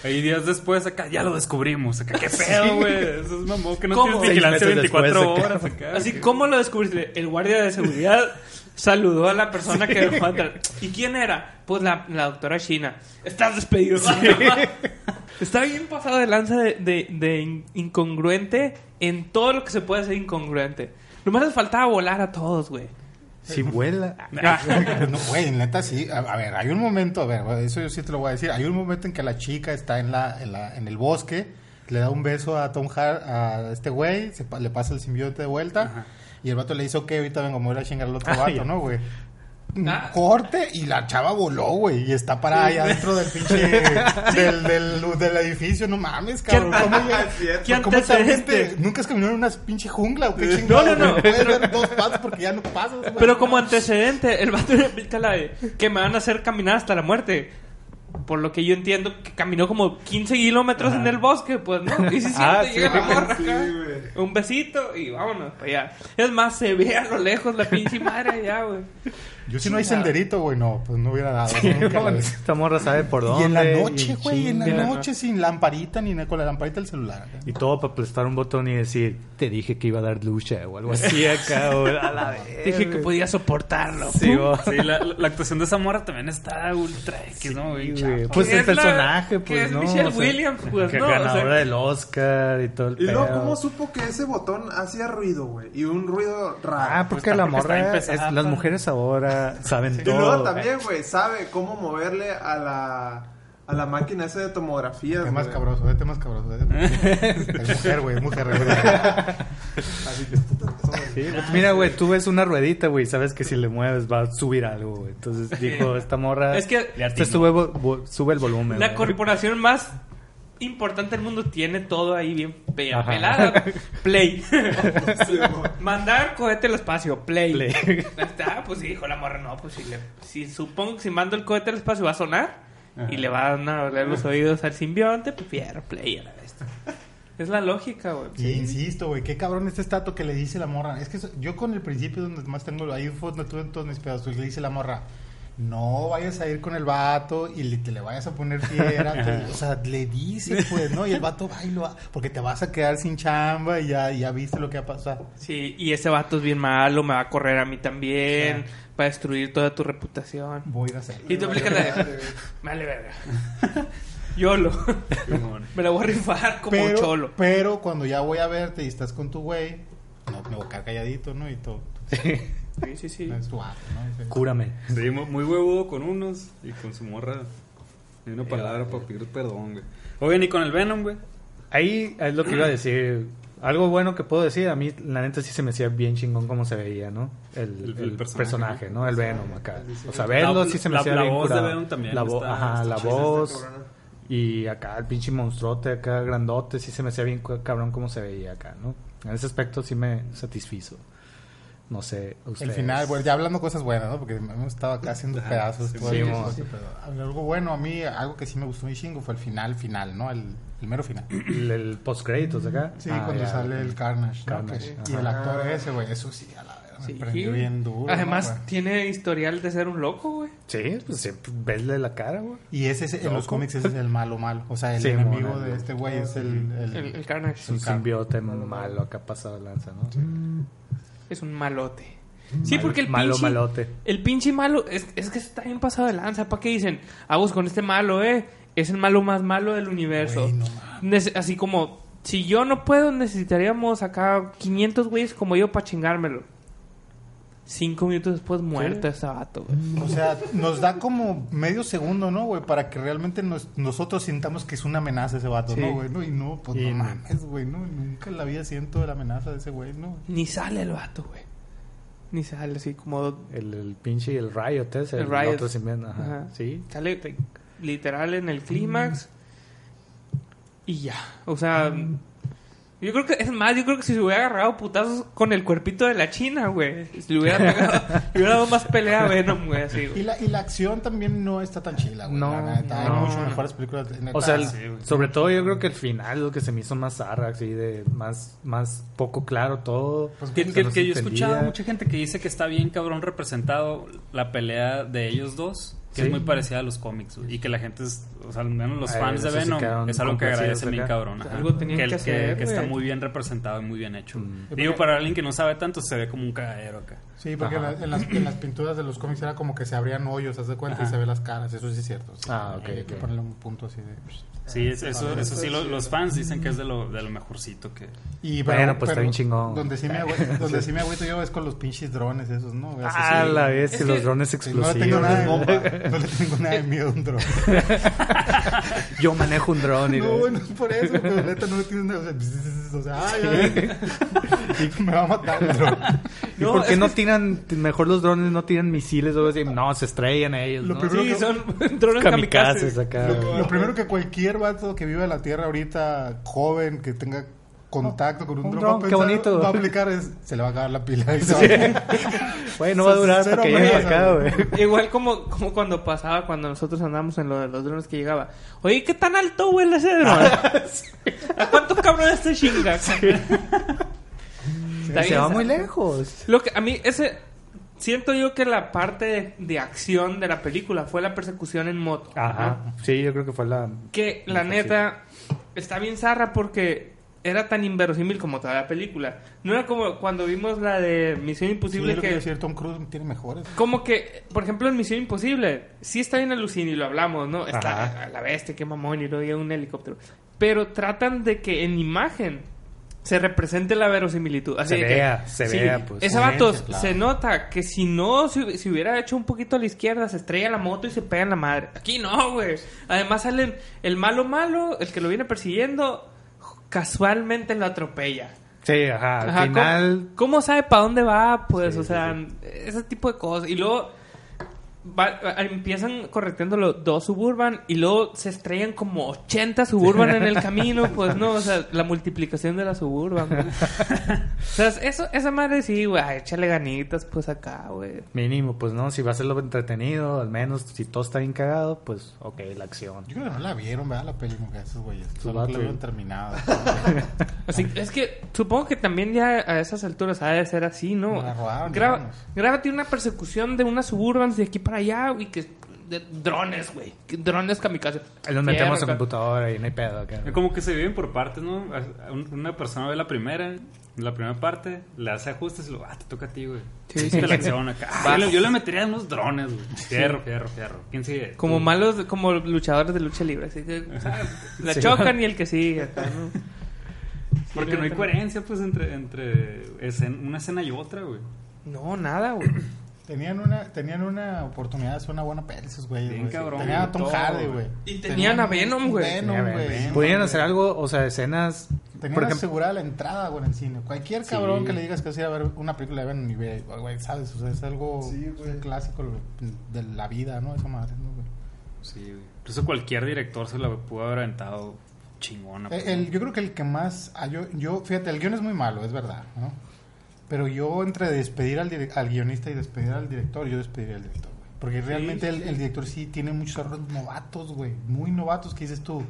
Ahí días después, acá, ya lo descubrimos. Acá, qué <laughs> pedo, güey. Eso es mamón, que no ¿Cómo? tienes vigilancia meses 24 después, horas acá. Así, ¿cómo lo descubriste? El guardia de seguridad saludó a la persona que dejó entrar. ¿Y quién era? Pues la, la doctora China. Estás despedido. <laughs> Está bien pasado de lanza de, de- de in- incongruente en todo lo que se puede hacer incongruente. Nomás les faltaba volar a todos, güey. Si vuela. <laughs> no, güey, neta, sí. A, a ver, hay un momento, a ver, eso yo sí te lo voy a decir. Hay un momento en que la chica está en, la, en, la, en el bosque, le da un beso a Tom Hart, a este güey, se le pasa el simbionte de vuelta. Y el vato le dice, ok, ahorita vengo, me voy a chingar al otro vato, ¿no, güey? Ah. Corte y la chava voló, güey, y está parada allá dentro del pinche <laughs> del, del, del edificio, no mames, cabrón. ¿Qué- ¿Cómo, <laughs> Ah. ¿Qué ¿Cómo antecedente? fuiste? ¿Nunca has caminado en una pinche jungla o qué No, chingado? no, no. Puedes ver dos pasos porque ya no pasas, güey. Pero como antecedente, el vato <laughs> le la de que me van a hacer caminar hasta la muerte. Por lo que yo entiendo que caminó como 15 kilómetros en el bosque, pues, ¿no? <laughs> Y si Ah, siente, llega sí. la morra Sí, acá, un besito y vámonos para allá. Es más, se ve a lo lejos la pinche madre allá, güey. Yo si no hay senderito, güey, no, pues no hubiera dado. Sí, nunca esta morra sabe por Y dónde. en la noche, güey, en la noche sin lamparita ni con la lamparita del celular. acá. Y todo para aplastar un botón y decir, te dije que iba a dar lucha o algo así acá. <laughs> o a la vez, Dije que podía soportarlo. Sí. Sí, la, la- actuación de esa morra también está ultra X, ¿no? Güey. Pues Que el personaje, que pues es no. Michelle O sea, Williams, pues, que ¿no? O sea- ganadora del Oscar y todo el Y luego. ¿cómo supo que ese botón hacía ruido, güey? Y un ruido raro. Ah, porque Pues la morra, es- las mujeres ahora saben y todo. luego también, güey, sabe cómo moverle a la, a la máquina esa de tomografías, Vete más güey. cabroso, vete más cabroso. Vete más <laughs> Es mujer, güey, es mujer, güey. Así que... Sí, pues mira, güey, tú ves una ruedita, güey, sabes que si le mueves va a subir algo, güey. Entonces dijo, esta morra... Es que Este sube, el volumen. La güey. corporación más importante del mundo tiene todo ahí bien pe- Ajá. pelada. <laughs> Play. Mandar cohete al espacio. Play. Play. Ahí Está, pues dijo la morra, no, pues si, le, si supongo que si mando el cohete al espacio va a sonar y le van a doler los oídos al simbionte, prefiero play a la vez. Es la lógica, güey. Y insisto, güey, qué cabrón este estato que le dice la morra. Es que eso- yo con el principio donde más tengo, ahí fue donde tuve todos mis pedazos, le dice la morra, no vayas a ir con el vato y le, te le vayas a poner fiera. te- o sea, le dice, pues, ¿no? Y el vato va y lo va, porque te vas a quedar sin chamba y ya, ya viste lo que ha pasado. Sí, y ese vato es bien malo, me va a correr a mí también, va a destruir toda tu reputación. Voy a ir a hacer. Y tú aplicas la de, Vale, verga. <laughs> Yolo. <laughs> Me la voy a rifar como pero, cholo. pero cuando ya voy a verte y estás con tu güey, no, me voy a quedar calladito, ¿no? Y todo. Sí, <laughs> sí, sí. Es tu vato, ¿no? Sí. Cúrame. Sí, mu- muy huevudo con unos y con su morra. Ni una palabra para pedir perdón, güey. Oigan, y con el Venom, güey. Ahí es lo que iba a decir. Algo bueno que puedo decir, a mí la neta sí se me hacía bien chingón cómo se veía, ¿no? El, El- el el personaje, personaje, ¿no? El Venom acá. O sea, verlo sí se me La- hacía la bien voz de curado. Venom también La, vo- ajá, está la voz. Y acá el pinche monstruote acá grandote sí se me hacía bien cabrón cómo se veía acá, ¿no? En ese aspecto sí me satisfizo. No sé, El ustedes. final, bueno, ya hablando cosas buenas, ¿no? Porque hemos estado acá haciendo pedazos. todo sí, el- sí, pero algo bueno, a mí, algo que sí me gustó muy chingo fue el final, final, ¿no? El, el mero final. El, el post créditos acá. Sí, Ah, cuando ya. sale el Carnage, ¿no? Carnage, Que- y el actor ese, güey, eso sí, a la verdad, me Sí. prendió bien duro. Además, tiene historial de ser un loco, güey. Sí, pues siempre vesle la cara, güey. y ese, es- en los cómics ese es el malo malo. O sea, el <laughs> Sí, enemigo mona. de este güey es el... el- El, el Carnage Es un simbiote malo acá pasado lanza, ¿no? Es un malote. Sí, porque el malo, pinche... malote. El pinche malo... Es, es que está bien pasado de lanza. ¿Para qué dicen? Vamos con este malo, ¿eh? Es el malo más malo del universo. Güey, no Nece- así como... Si yo no puedo, necesitaríamos acá 500 güeyes como yo para chingármelo. Cinco minutos después muerto ese vato, güey. O sea, nos da como medio segundo, ¿no, güey? Para que realmente nos- nosotros sintamos que es una amenaza ese vato, Sí. ¿no, güey? No, y no, pues Y no no. mames, güey, ¿no? Nunca en la vida siento la amenaza de ese güey, ¿no? Ni sale el vato, güey. Ni sale así como... El, el pinche, el Riot ese. El El, Riot. otro simbionte, ajá. Ajá. Sí. Sale literal en el clímax. Y ya. O sea... Yo creo que, es más, yo creo que si se hubiera agarrado putazos con el cuerpito de la China, güey. Si le hubiera <laughs> pegado, le hubiera dado más pelea a Venom, güey, así, Y güey. la, y la acción también no está tan chila, güey. No, la neta. no. Hay mucho mejores películas. de- neta. O sea, el- sí, güey. sobre todo yo creo que el final lo que se me hizo más zarra, así de más, más poco claro todo. Pues, Que, que- que yo he escuchado mucha gente que dice que está bien cabrón representado la pelea de ellos dos, que Sí. es muy parecida a los cómics, güey, y que la gente, es, o sea, al menos los Ay, fans de Venom, quedaron es algo que agradecen bien cabrón. Algo tenían que, que hacer, que está muy bien representado y muy bien hecho. Mm. Digo, para alguien que no sabe tanto, se ve como un cagadero acá. Sí, porque en, la- en las, en las pinturas de los cómics era como que se abrían hoyos, haz de cuenta, y Ajá. se ve las caras. Eso sí es cierto. sí. Ah, ok, Hay que ok. ponerle un punto así de... Sí, es- eso, eso sí, lo- los fans dicen que es de lo, de lo mejorcito que... Y, Bueno, pues está bien chingón. Donde sí me, agüe- <laughs> donde sí me agüito yo es con los pinches drones esos, ¿no? Eso sí. Ah, la vez, Es y los que- drones Sí, no le explosivos. tengo nada en güey. bomba. <laughs> No le tengo nada de miedo a un dron. <laughs> Yo manejo un dron y... No, no es por eso, pero la neta no le tienes nada. O sea, ay, ay, y me va a matar el dron. ¿Y No, por qué no que- tiran, mejor los drones no tiran misiles o así? No, se estrellan ellos, Lo ¿no? primero Sí, que- son <laughs> drones Kamikazes acá. Lo primero que cualquier vato que viva en la Tierra ahorita, joven, que tenga contacto con un, Un dron, qué bonito. va a aplicar es, se le va a acabar la pila. y se va a- Güey, no va a durar hasta que llegue acá, güey. Igual como, como cuando pasaba, cuando nosotros andamos en lo de los drones que llegaba. Oye, ¿qué tan alto vuela ese dron? <laughs> ¿A cuántos cabrones te chingas? Está Se bien, va muy lejos. Lo que a mí, ese. Siento yo que la parte de, de acción de la película fue la persecución en moto. ¿no? Ajá. Sí, yo creo que fue la... Que la neta está bien zarra porque era tan inverosímil como toda la película. No era como cuando vimos la de Misión Sí, Imposible lo que que. decir, Tom Cruise tiene mejores. Como que, por ejemplo, en Misión Imposible, sí está bien alucin y lo hablamos, ¿no? Está Ajá. a la bestia, qué mamón, y luego llega un helicóptero. Pero tratan de que en imagen se represente la verosimilitud. Así Se que- vea, se vea, pues. Ese vato claro. se nota que si no se, se hubiera hecho un poquito a la izquierda, se estrella la moto y se pega en la madre. Aquí no, güey. Además salen el malo malo, el que lo viene persiguiendo, casualmente lo atropella. Sí, ajá. Al Ajá, final... ¿cómo, cómo sabe para dónde va? Pues, Sí, o sí, sea, ese tipo de cosas. Y luego va- va- empiezan correteando los dos Suburban y luego se estrellan como 80 Suburban en el <laughs> camino. Pues no, o sea, la multiplicación de la Suburban. güey. o sea, eso, esa madre sí, güey, échale ganitas, pues acá, güey. Mínimo, pues no, si va a ser lo entretenido, al menos si todo está bien cagado, pues ok, la acción. Yo creo que no la vieron, ¿verdad? La película, esos güeyes. Solo que la vieron terminada. <laughs> Así, es que supongo que también ya a esas alturas ha de ser así, ¿no? La robaron, grábate una persecución de unas Suburbans de aquí para allá, güey, que de drones, güey. que Drones kamikaze. Ahí nos metemos en computadora y no hay pedo acá. Como que se viven por partes, ¿no? Un- Una persona ve la primera, la primera parte, le hace ajustes y luego, ah, te toca a ti, güey. Sí, Sí, acción acá. <laughs> Yo, le, metería unos drones, güey. Fierro, fierro, fierro. ¿Quién sigue? Como Tú. malos, como luchadores de lucha libre. Así que o sea, <laughs> la chocan y el que sigue. acá, ¿no? <laughs> Porque no hay coherencia, pues, entre, entre escen- una escena y otra, güey. No, nada, güey. Tenían una, tenían una oportunidad de hacer una buena peli esos güeyes. Bien güey. cabrón, Tenían a Tom todo, Hardy, güey. Y tenían a Venom, güey. Venom, Tenían güey. Venom. Podrían hacer algo, o sea, escenas... Tenían por ejemplo, asegurada la entrada, güey, en el cine. Cualquier Sí. cabrón que le digas que vas a ir a ver una película de Venom y ve, güey, ¿sabes? O sea, es algo Sí, clásico de la vida, ¿no? Esa madre, ¿no, güey? Sí, güey. Incluso cualquier director se la pudo haber aventado chingona. pues, Eh, El- yo creo que el que más. ah, yo, yo, fíjate, el guion es muy malo, es verdad, ¿no? Pero yo, entre despedir al, al guionista y despedir al director, yo despediría al director, güey. Porque realmente el, el director sí tiene muchos errores novatos, güey. Muy novatos que dices tú.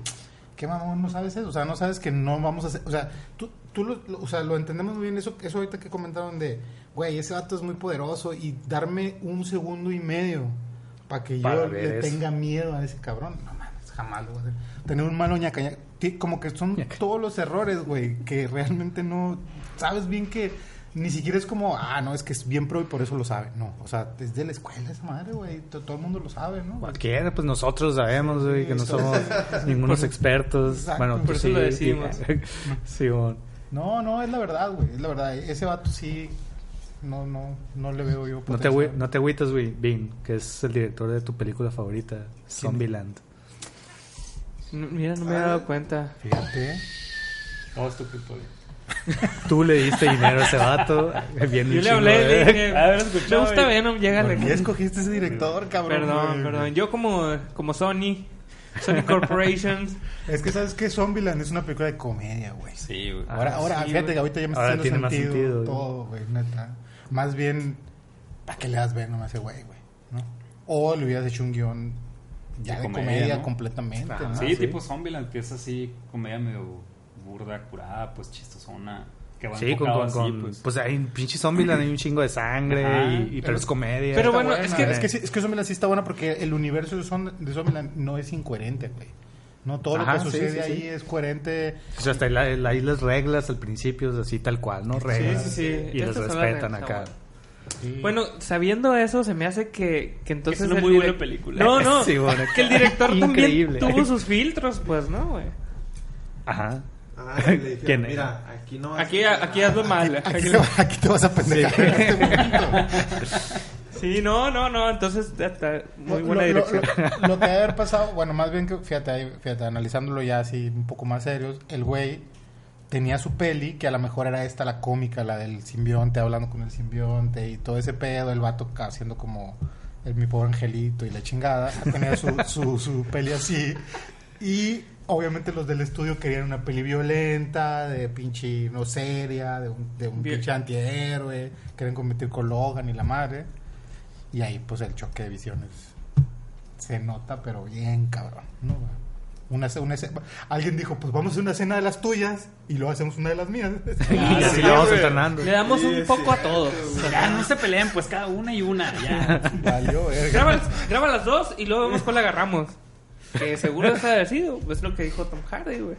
¿Qué mamón no sabes eso? O sea, no sabes que no vamos a hacer. O sea, tú, tú lo, lo- o sea, lo entendemos muy bien. Eso, eso ahorita que comentaron de, güey, ese vato es muy poderoso y darme un segundo y medio para que Para yo le eso. tenga miedo a ese cabrón. No mames, jamás lo voy a hacer. Tener un malo ñaca, ñaca. Ti- Como que son todos los errores, güey, que realmente no. Sabes bien que ni siquiera es como, ah, no, es que es bien pro y por eso lo sabe. No, o sea, desde la escuela esa madre, güey. to- Todo el mundo lo sabe, ¿no? Cualquiera, pues nosotros sabemos, güey, que no somos <laughs> ningunos expertos. Exacto. Bueno, tú Por eso sí, lo decimos. <laughs> Sí, bueno. No, no, es la verdad, güey. Es la verdad. Ese vato sí. No, no, no le veo yo. No te, no te agüitas, güey, Vin, que es el director de tu película favorita, Zombieland. No, mira, no me he dado cuenta. Fíjate. Oh, estúpido, güey. Tú le diste dinero a ese vato. Bien Yo le hablé, le dije, A ver, me gusta. Venom, llégale. ¿Por qué escogiste ese director, cabrón? Perdón, güey? perdón. Yo como, como Sony, Sony Corporations, <laughs> Es que sabes que Zombieland es una película de comedia, güey. Sí, güey. Ahora, ahora, sí, fíjate güey. que ahorita ya me está haciendo tiene más sentido, sentido, güey. todo, güey, neta. Más bien, ¿para qué le das Venom a ese güey, güey? ¿No? O le hubieras hecho un guion ya De de, comedia, comedia, ¿no? completamente, Ajá, ¿no? sí, sí. tipo Zombieland, que es así, comedia medio burda, curada, pues chistosona. Que va Sí, con, con, así, con- pues. pues hay un pinche Zombieland, hay un chingo de sangre, Ajá. y, y- pero es comedia. Pero bueno, buena. es que- es que, sí- es que Zombieland sí está buena porque el universo de, Zom- de Zombieland no es incoherente, güey. No todo Ajá, lo que sí, sucede sí, ahí sí. es coherente. O sea, hasta ahí la- ahí las reglas al principio es así tal cual, ¿no? Reglas. sí, sí. Y las respetan acá. Bueno, sabiendo eso, se me hace que, que entonces... Es una muy buena película. No, no. <laughs> Sí, bueno, que el director <laughs> también tuvo sus filtros, pues, ¿no, güey? Ajá. Ah, le <laughs> dijeron, ¿Quién es? mira, aquí no vas Aquí, a aquí nada". hazlo mal. Aquí te, aquí te vas a pendejar en este. <laughs> Sí, no, no, no. Entonces, está muy buena lo- dirección. Lo, lo que debe haber pasado, <laughs> bueno, más bien que, fíjate, fíjate, analizándolo ya así un poco más serios, el güey tenía su peli, que a lo mejor era esta la cómica, la del simbionte, hablando con el simbionte y todo ese pedo, el vato haciendo como el mi pobre angelito y la chingada, tenía su, su, su peli así. Y obviamente los del estudio querían una peli violenta, de pinche no seria, de un, de un Bien. pinche antihéroe, querían competir con Logan y la madre. Y ahí pues el choque de visiones se nota, pero bien cabrón, ¿no? Una, una alguien dijo, pues vamos a hacer una escena de las tuyas y luego hacemos una de las mías. Y así le vamos alternando. Le damos un poco a todos. Ya, no se peleen, pues cada una y una, ya. <laughs> Valió, verga. Graba, graba las dos y luego vemos cuál agarramos. Que seguro es haber sido. Es lo que dijo Tom Hardy, güey.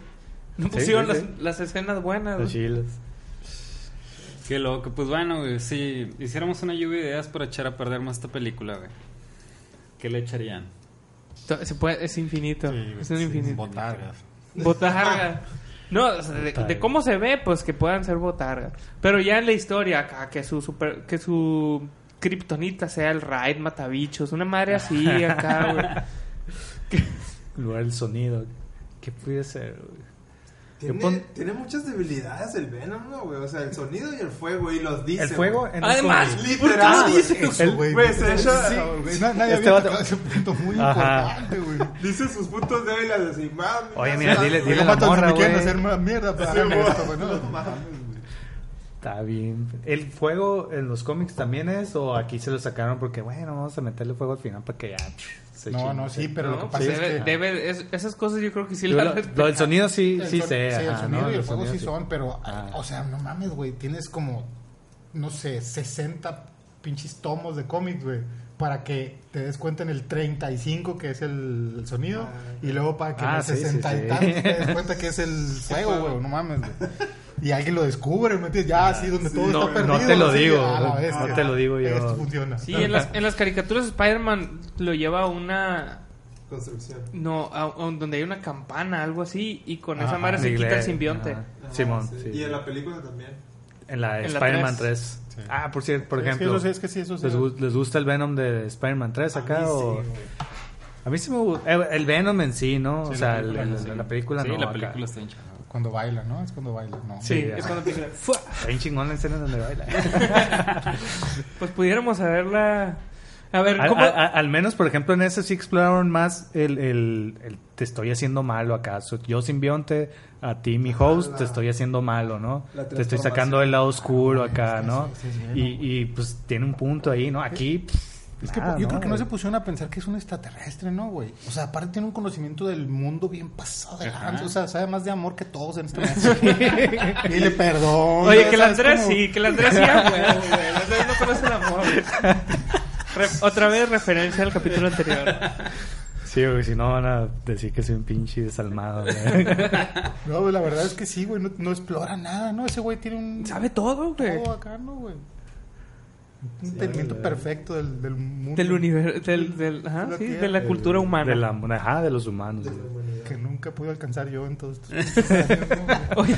No pusieron sí, las, sí. las escenas buenas. Los güey. chiles. Qué loco. Pues bueno, güey, si hiciéramos una lluvia de ideas para echar a perder más esta película, güey. ¿Qué le echarían? Se puede, es infinito. Sí, es un infinito. botargas. Botarga. <laughs> No, o sea, de, de cómo se ve, pues que puedan ser botarga. Pero ya en la historia acá, que su super, que su kriptonita sea el raid matabichos, una madre así acá, güey. <laughs> En <laughs> lugar del sonido. ¿Qué puede ser, güey? Tiene, pon- tiene muchas debilidades el Venom, ¿no, güey? O sea, el sonido y el fuego, y los dice. El fuego en Además, un cómic. Literal, güey. Eso, El- güey. güey, se echa- Sí, güey, na- Nadie Este había vato- tocado ese punto muy Ajá. importante, güey. Dice sus puntos débiles así, mami. Oye, mira, dile- dile la morra, güey. hacer más mierda, Sí, esto, güey. No, No. Está bien. ¿El fuego en los cómics también es? ¿O aquí se lo sacaron porque, bueno, vamos a meterle fuego al final para que ya se No, no, sí, pero lo que pasa es debe, que... debe- es- esas cosas yo creo que sí las lo, lo del sonido sí, El sí son- sé. sí, el ajá, sonido ¿no? y el fuego sí son, pero, Ah. o sea, no mames, güey, tienes como, no sé, 60 pinches tomos de cómics, güey, para que te des cuenta en el 35 que es el, el sonido, y luego para que en Ah, el sí, sí, 60 y sí. tantos te des cuenta que es el <laughs> fuego, güey, no mames, güey. Y alguien lo descubre, ¿me entiendes? Ya así donde todo No, está perdido. no te lo así, digo, a la no bestia. te lo digo yo. Esto funciona. Sí, en las, en las caricaturas Spider-Man lo lleva a una... Construcción. No, a, a donde hay una campana, algo así, y con esa Ajá, madre se quita el simbionte. Ajá, Simón, sí. sí. Y en la película también. En la la Spider-Man tres. 3. Ah, por cierto, por Sí, es que ejemplo. eso sí, es que sí, eso sí. ¿les, les gusta el Venom de Spider-Man 3 A acá? mí sí, o... A mí sí me gusta. El, el Venom en sí, ¿no? Sí, o sea, la el- película el- sí. la película sí, no. la acá. película está hinchada. Cuando baila, ¿no? Es cuando baila, ¿no? Sí, es cuando empieza. <laughs> ¡fua! Está bien chingón la escena donde baila. <laughs> Pues pudiéramos saberla. A ver, Al, ¿cómo? al- al menos, por ejemplo, en ese sí exploraron más el, el- el te estoy haciendo malo acaso. Yo simbionte, a ti mi host, la- te estoy haciendo malo, ¿no? Te estoy sacando del lado oscuro acá, sí, ¿no? sí, sí, sí, y, y, pues tiene un punto ahí, ¿no? Aquí... pff, Es que nada, yo creo que no se pusieron a pensar que es un extraterrestre, ¿no, güey? O sea, aparte tiene un conocimiento del mundo bien pasado de lanza. O sea, sabe más de amor que todos en este <laughs> momento. Dile perdón. Oye, que la ¿Sabes Andrés sí, que la Andrés sí, ah, güey, güey. La Andrés no conoce el amor. Re- otra vez referencia al capítulo anterior. Sí, güey, si no van a decir que soy un pinche desalmado, güey. No, güey, la verdad es que sí, güey. No, no explora nada, ¿no? Ese güey tiene un... Sabe todo, güey. todo acá, ¿no, güey? Un entendimiento perfecto del, del mundo. Del universo, del, del, ajá, La sí, tierra, de la cultura humana. De la, ajá, de los humanos. güey. Que nunca pude alcanzar yo en todos estos <laughs> años. Oye,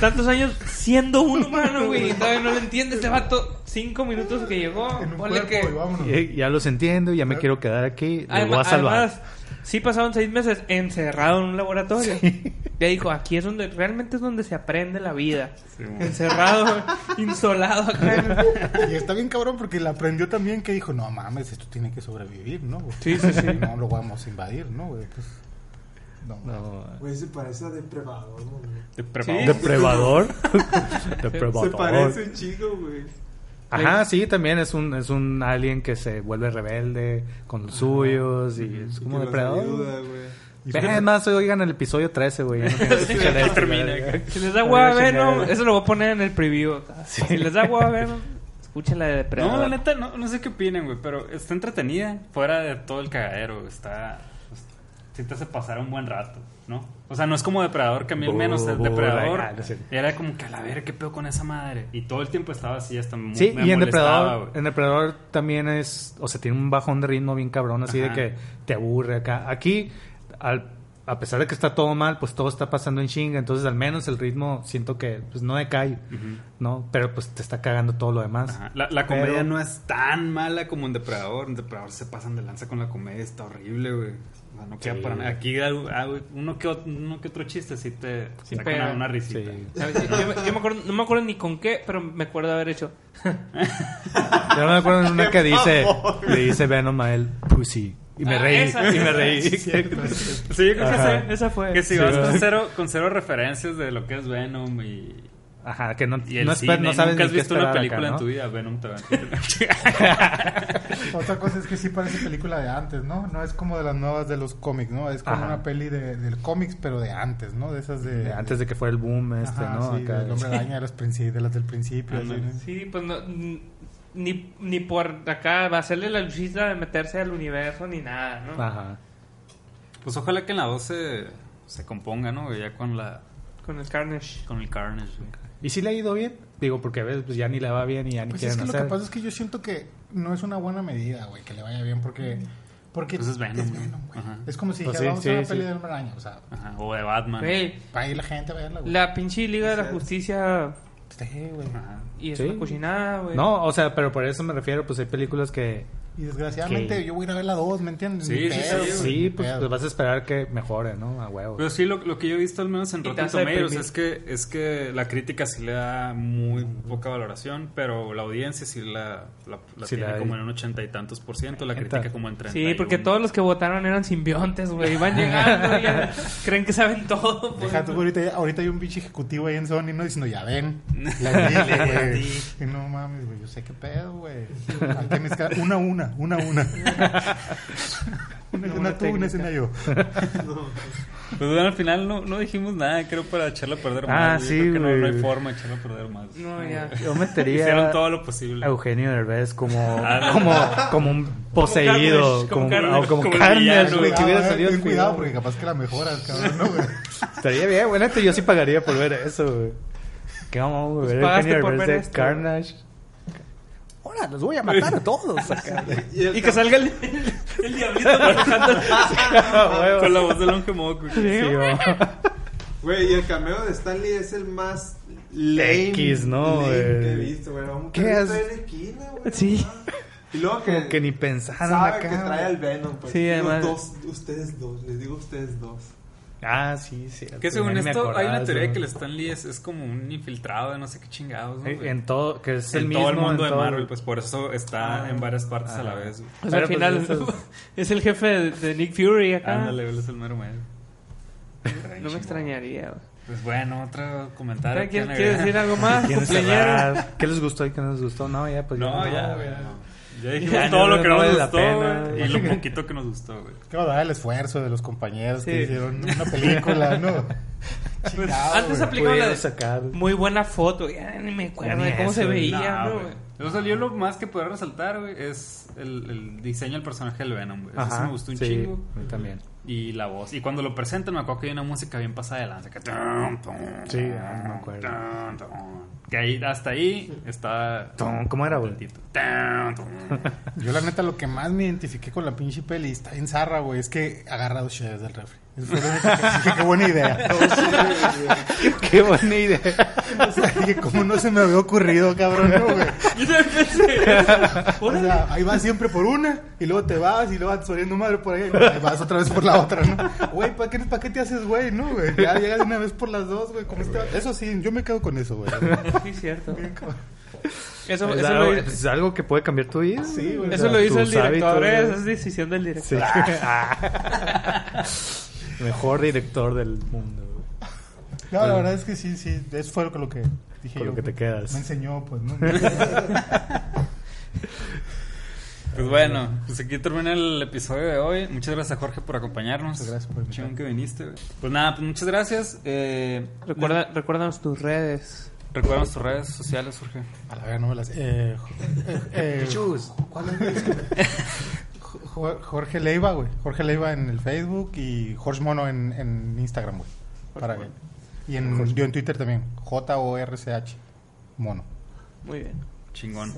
tantos años siendo un humano, güey. <laughs> Todavía no lo entiende este vato. Cinco minutos que llegó. En un cuerpo, que. y Ya los entiendo, ya me quiero quedar aquí. Los voy a Además, salvar. además, sí pasaron seis meses encerrado en un laboratorio. Ya dijo, aquí es donde, realmente es donde se aprende la vida. Encerrado, <laughs> insolado acá. en- Y está bien cabrón porque la aprendió también que dijo, no mames, esto tiene que sobrevivir, ¿no? güey? Sí, sí, sí. No lo vamos a invadir, ¿no, güey? Pues, no, No, Güey, se parece a Depredador, ¿no, güey? De Sí. prepa- Depredador. <laughs> Se Depredador. parece un chico, güey. Ajá, sí, también es un, es un alien que se vuelve rebelde con los suyos y es como depredador. ayuda, güey. Y Ve, fíjate- Es más, oigan el episodio 13, güey. <laughs> no. Si les da hueva Chingada. Venom, eso lo voy a poner en el preview. Si les da hueva <laughs> Venom, escuchen la de Depredador. No, la neta, no, no sé qué opinen, güey, pero está entretenida, fuera de todo el cagadero, está... sí te hace pasar un buen rato, ¿no? O sea, no es como Depredador, que a mí al menos el Depredador ah, era como que a la ver, ¿qué pedo con esa madre? Y todo el tiempo estaba así, hasta mu- Sí, me y en molestaba, Depredador, en Depredador también es, o sea, tiene un bajón de ritmo bien cabrón, así de que te aburre acá. Aquí, al, a pesar de que está todo mal, pues todo está pasando en chinga. Entonces, al menos el ritmo siento que pues, no decae, ¿no? Pero pues te está cagando todo lo demás. Ajá. La, la comedia Pero- no es tan mala como en Depredador. En Depredador se pasan de lanza con la comedia, está horrible, güey. O sea, no queda Sí. para nada. Aquí ah, güey, uno, que, ot- uno que otro chiste sí te Sí saca pega. una, una risita. Yo, yo- yo me acuerdo, no me acuerdo ni con qué, pero me acuerdo de haber hecho. <laughs> Yo me acuerdo en una que dice, <laughs> le dice Venom a él, pussy. Y me Ah, reí, esa. y me reí. <laughs> Sí, yo creo Ajá. que, Esa fue. que si Sí, vas con cero, con cero referencias de lo que es Venom y, Ajá, que no, y el no, cine, no sabes nunca has visto una película acá, en ¿no? tu vida, Venom te va a <laughs> Otra cosa es que sí parece película de antes, ¿no? No es como de las nuevas de los cómics, ¿no? Es como Ajá. una peli de, del cómics, pero de antes, ¿no? De esas de... De Antes de que fuera el boom este, Ajá, ¿no? sí, Acá. del hombre araña de, los princi- de las del principio. así, Ándale. ¿no? Sí, pues no, ni, ni por acá va a hacerle la luchita de meterse al universo ni nada, ¿no? Ajá. Pues ojalá que en la 2 se, se componga, ¿no? Ya con la Con el Carnage. con el Carnage. ¿Y si le ha ido bien? Digo, porque a veces pues, ya ni le va bien y ya ni Pues es que lo que pasa es que yo siento que no es una buena medida, güey, que le vaya bien, porque... Porque Pues es Venom, güey. Ajá. Es como si Pues dijera, sí, vamos a ver sí, una peli sí. del hombre araña, o sea, Ajá. O de Batman. Güey, va a ir la gente a verla, güey. la pinche Liga de la Justicia Güey. Y es Sí. una cochinada, güey. No, o sea, pero por eso me refiero, pues hay películas que... Y desgraciadamente Que- yo voy a ir a ver la 2, ¿me entiendes? Sí, sí, pedo, sí, pues, pues vas a esperar que mejore, ¿no? A huevo. Pero sí, lo, lo que yo he visto al menos en Rotten a Tomatoes es que, es que la crítica sí le da muy poca valoración, pero la audiencia sí la, la, la Sí tiene la- como en un ochenta y tantos por ciento, la crítica como en 30. Sí, porque todos los que votaron eran simbiontes, güey. Van llegando y ya <laughs> creen que saben todo. pues. Deja tú, ahorita, ahorita hay un pinche ejecutivo ahí en Sony, ¿no? Diciendo, ya ven, <laughs> la güey. Y no mames, güey, yo sé qué pedo, güey. Hay que mezclar una a <laughs> una, una una. una tú, una escena yo. <laughs> Pues bueno, al final no, no dijimos nada, creo, para echarla a perder Ah, más. Yo sí, creo que no, no hay güey. forma de echarla a perder más. No, ya. Yo metería Hicieron todo lo posible. a Eugenio Derbez como, Ah, como, como un poseído, como como, Carnage, o como, como Carnage, villano, güey, que hubiera Cuidado, salido ten cuidado, cuidado, porque capaz que la mejoras, cabrón, ¿no, güey? <laughs> Estaría bien, bueno, yo sí pagaría por ver eso, güey. ¿Qué vamos a ver? Pues Eugenio Derbez de esto. Carnage. Ahora los voy a matar a todos. acá. Y, el Y que salga <laughs> el, el diablito manejando. Con la voz de Longe Moco. Güey. Y el cameo de Stanley es el más lame, X, ¿no, lame que he güey? visto, güey. Vamos, ¿Qué ¿Qué has- es? en esquina, güey? Sí. Y luego que, Como que ni pensaron sabe acá. que trae al Venom. Pues. Sí, Digo, además- dos, ustedes dos, les digo ustedes dos. Ah, sí, sí. Que según Ya esto, hay una de teoría eso. que el Stan Lee es, es como un infiltrado de no sé qué chingados. ¿no, güey? En todo, que es el en mismo. todo el mundo de todo- Marvel, pues por eso está Ah. en varias partes a la Ajá. vez. güey. O sea, al Pero, pues, final es el jefe de, de Nick Fury acá. Ándale, él es el mero medio. <laughs> No me extrañaría, güey. Pues bueno, otro comentario. ¿Quieres, ¿Quién quieres decir algo <laughs> más? ¿Qué les gustó y qué no les gustó? No, ya, pues No, ya, güey. Ya dijimos Ya, todo no, lo que no no, vale nos la gustó, güey, Y lo poquito que nos gustó, güey. Dar el esfuerzo de los compañeros Sí. que hicieron una película, ¿no? <laughs> Chingado, Antes güey. aplicaba la sacar. muy buena foto. Ya ni me acuerdo de cómo se eso, veía, No, ¿no, güey. O sea, yo lo más que puedo resaltar, güey, es el, el diseño del personaje del Venom, güey. Eso me gustó un sí, chingo. a mí también. Y la voz. Y cuando lo presentan, me acuerdo que hay una música bien pasada de lanza. Que... Sí, ah, no me acuerdo. Que ahí, hasta ahí está... ¿cómo era, güey? Yo la neta lo que más me identifiqué con la pinche peli está en zarra, güey, es que agarra dos cheves del refri. Qué buena idea. <laughs> <laughs> Qué buena idea. <laughs> O sea, dije, ¿cómo no se me había ocurrido, cabrón? No, güey. Yo también pensé. O sea, ahí vas siempre por una y luego te vas y luego vas saliendo madre por ahí y vas otra vez por la otra, ¿no? Güey, ¿para qué, ¿para qué te haces, güey? No, güey. Ya llegas una vez por las dos, güey. este. Eso sí, yo me quedo con eso, güey. Sí, cierto. Bien. Eso, Es eso algo, lo, es algo que puede cambiar tu vida. Sí, güey. eso lo hizo el director, esa es decisión del director. Sí. Ah. Mejor director del mundo. güey. No, la verdad es que sí, sí. Eso fue lo que dije Con yo. lo que te quedas. Me enseñó, pues, ¿no? <laughs> Pues bueno, pues aquí termina el episodio de hoy. Muchas gracias a Jorge por acompañarnos. Muchas gracias por. Chingón que viniste, güey. Pues nada, pues muchas gracias. Eh, Recuerda, recuérdanos tus redes. Recuerda tus redes sociales, Jorge. A la verdad no me las... Eh, eh, <laughs> eh, ¿Cuál es? Jo- Jorge Leiva, güey. Jorge Leiva en el Facebook y Jorge Mono en, en Instagram, güey. Para que- Y en, yo en Twitter también. J-O-R-C-H. Mono. Muy bien. Chingón.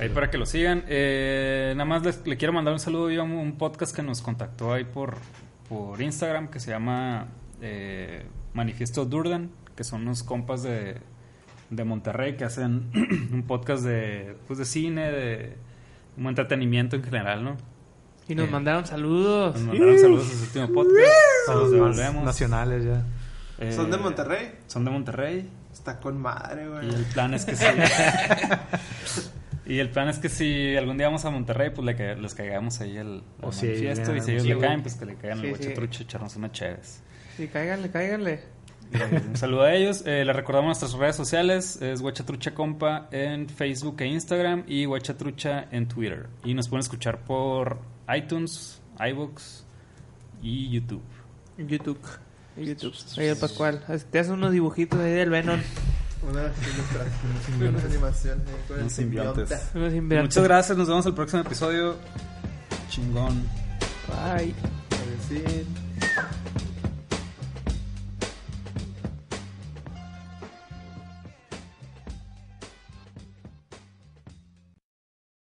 Ahí para que lo sigan. Eh, nada más les- le quiero mandar un saludo a un, un podcast que nos contactó ahí por, por Instagram que se llama eh, Manifiesto Durden, que son unos compas de, de Monterrey que hacen <clears throat> un podcast de, pues de cine, de un entretenimiento en general, ¿no? Y nos Eh, mandaron saludos. Nos mandaron saludos a su último podcast. Más devolvemos. nacionales ya. Eh, ¿Son de Monterrey? Son de Monterrey. Está con madre, güey. Y el plan es que sí. <laughs> y el plan es que si algún día vamos a Monterrey, pues le ca- les caigamos ahí el, O manifiesto. Y si ellos Sí, le güey. caen, pues que le caigan Sí, el guache sí. trucho, echarnos unas chéves. Sí, cáiganle, cáiganle. Eh, un saludo a ellos. Eh, les recordamos nuestras redes sociales. Es Guachatrucha Compa en Facebook e Instagram y Guachatrucha en Twitter. Y nos pueden escuchar por iTunes, iVoox y YouTube. YouTube. YouTube. Ahí el Pascual. Te hace unos dibujitos ahí del Venom. Unas ilustraciones, <laughs> unas animaciones el Unos simbiontes. Muchas gracias. Nos vemos el próximo episodio. Chingón. Bye.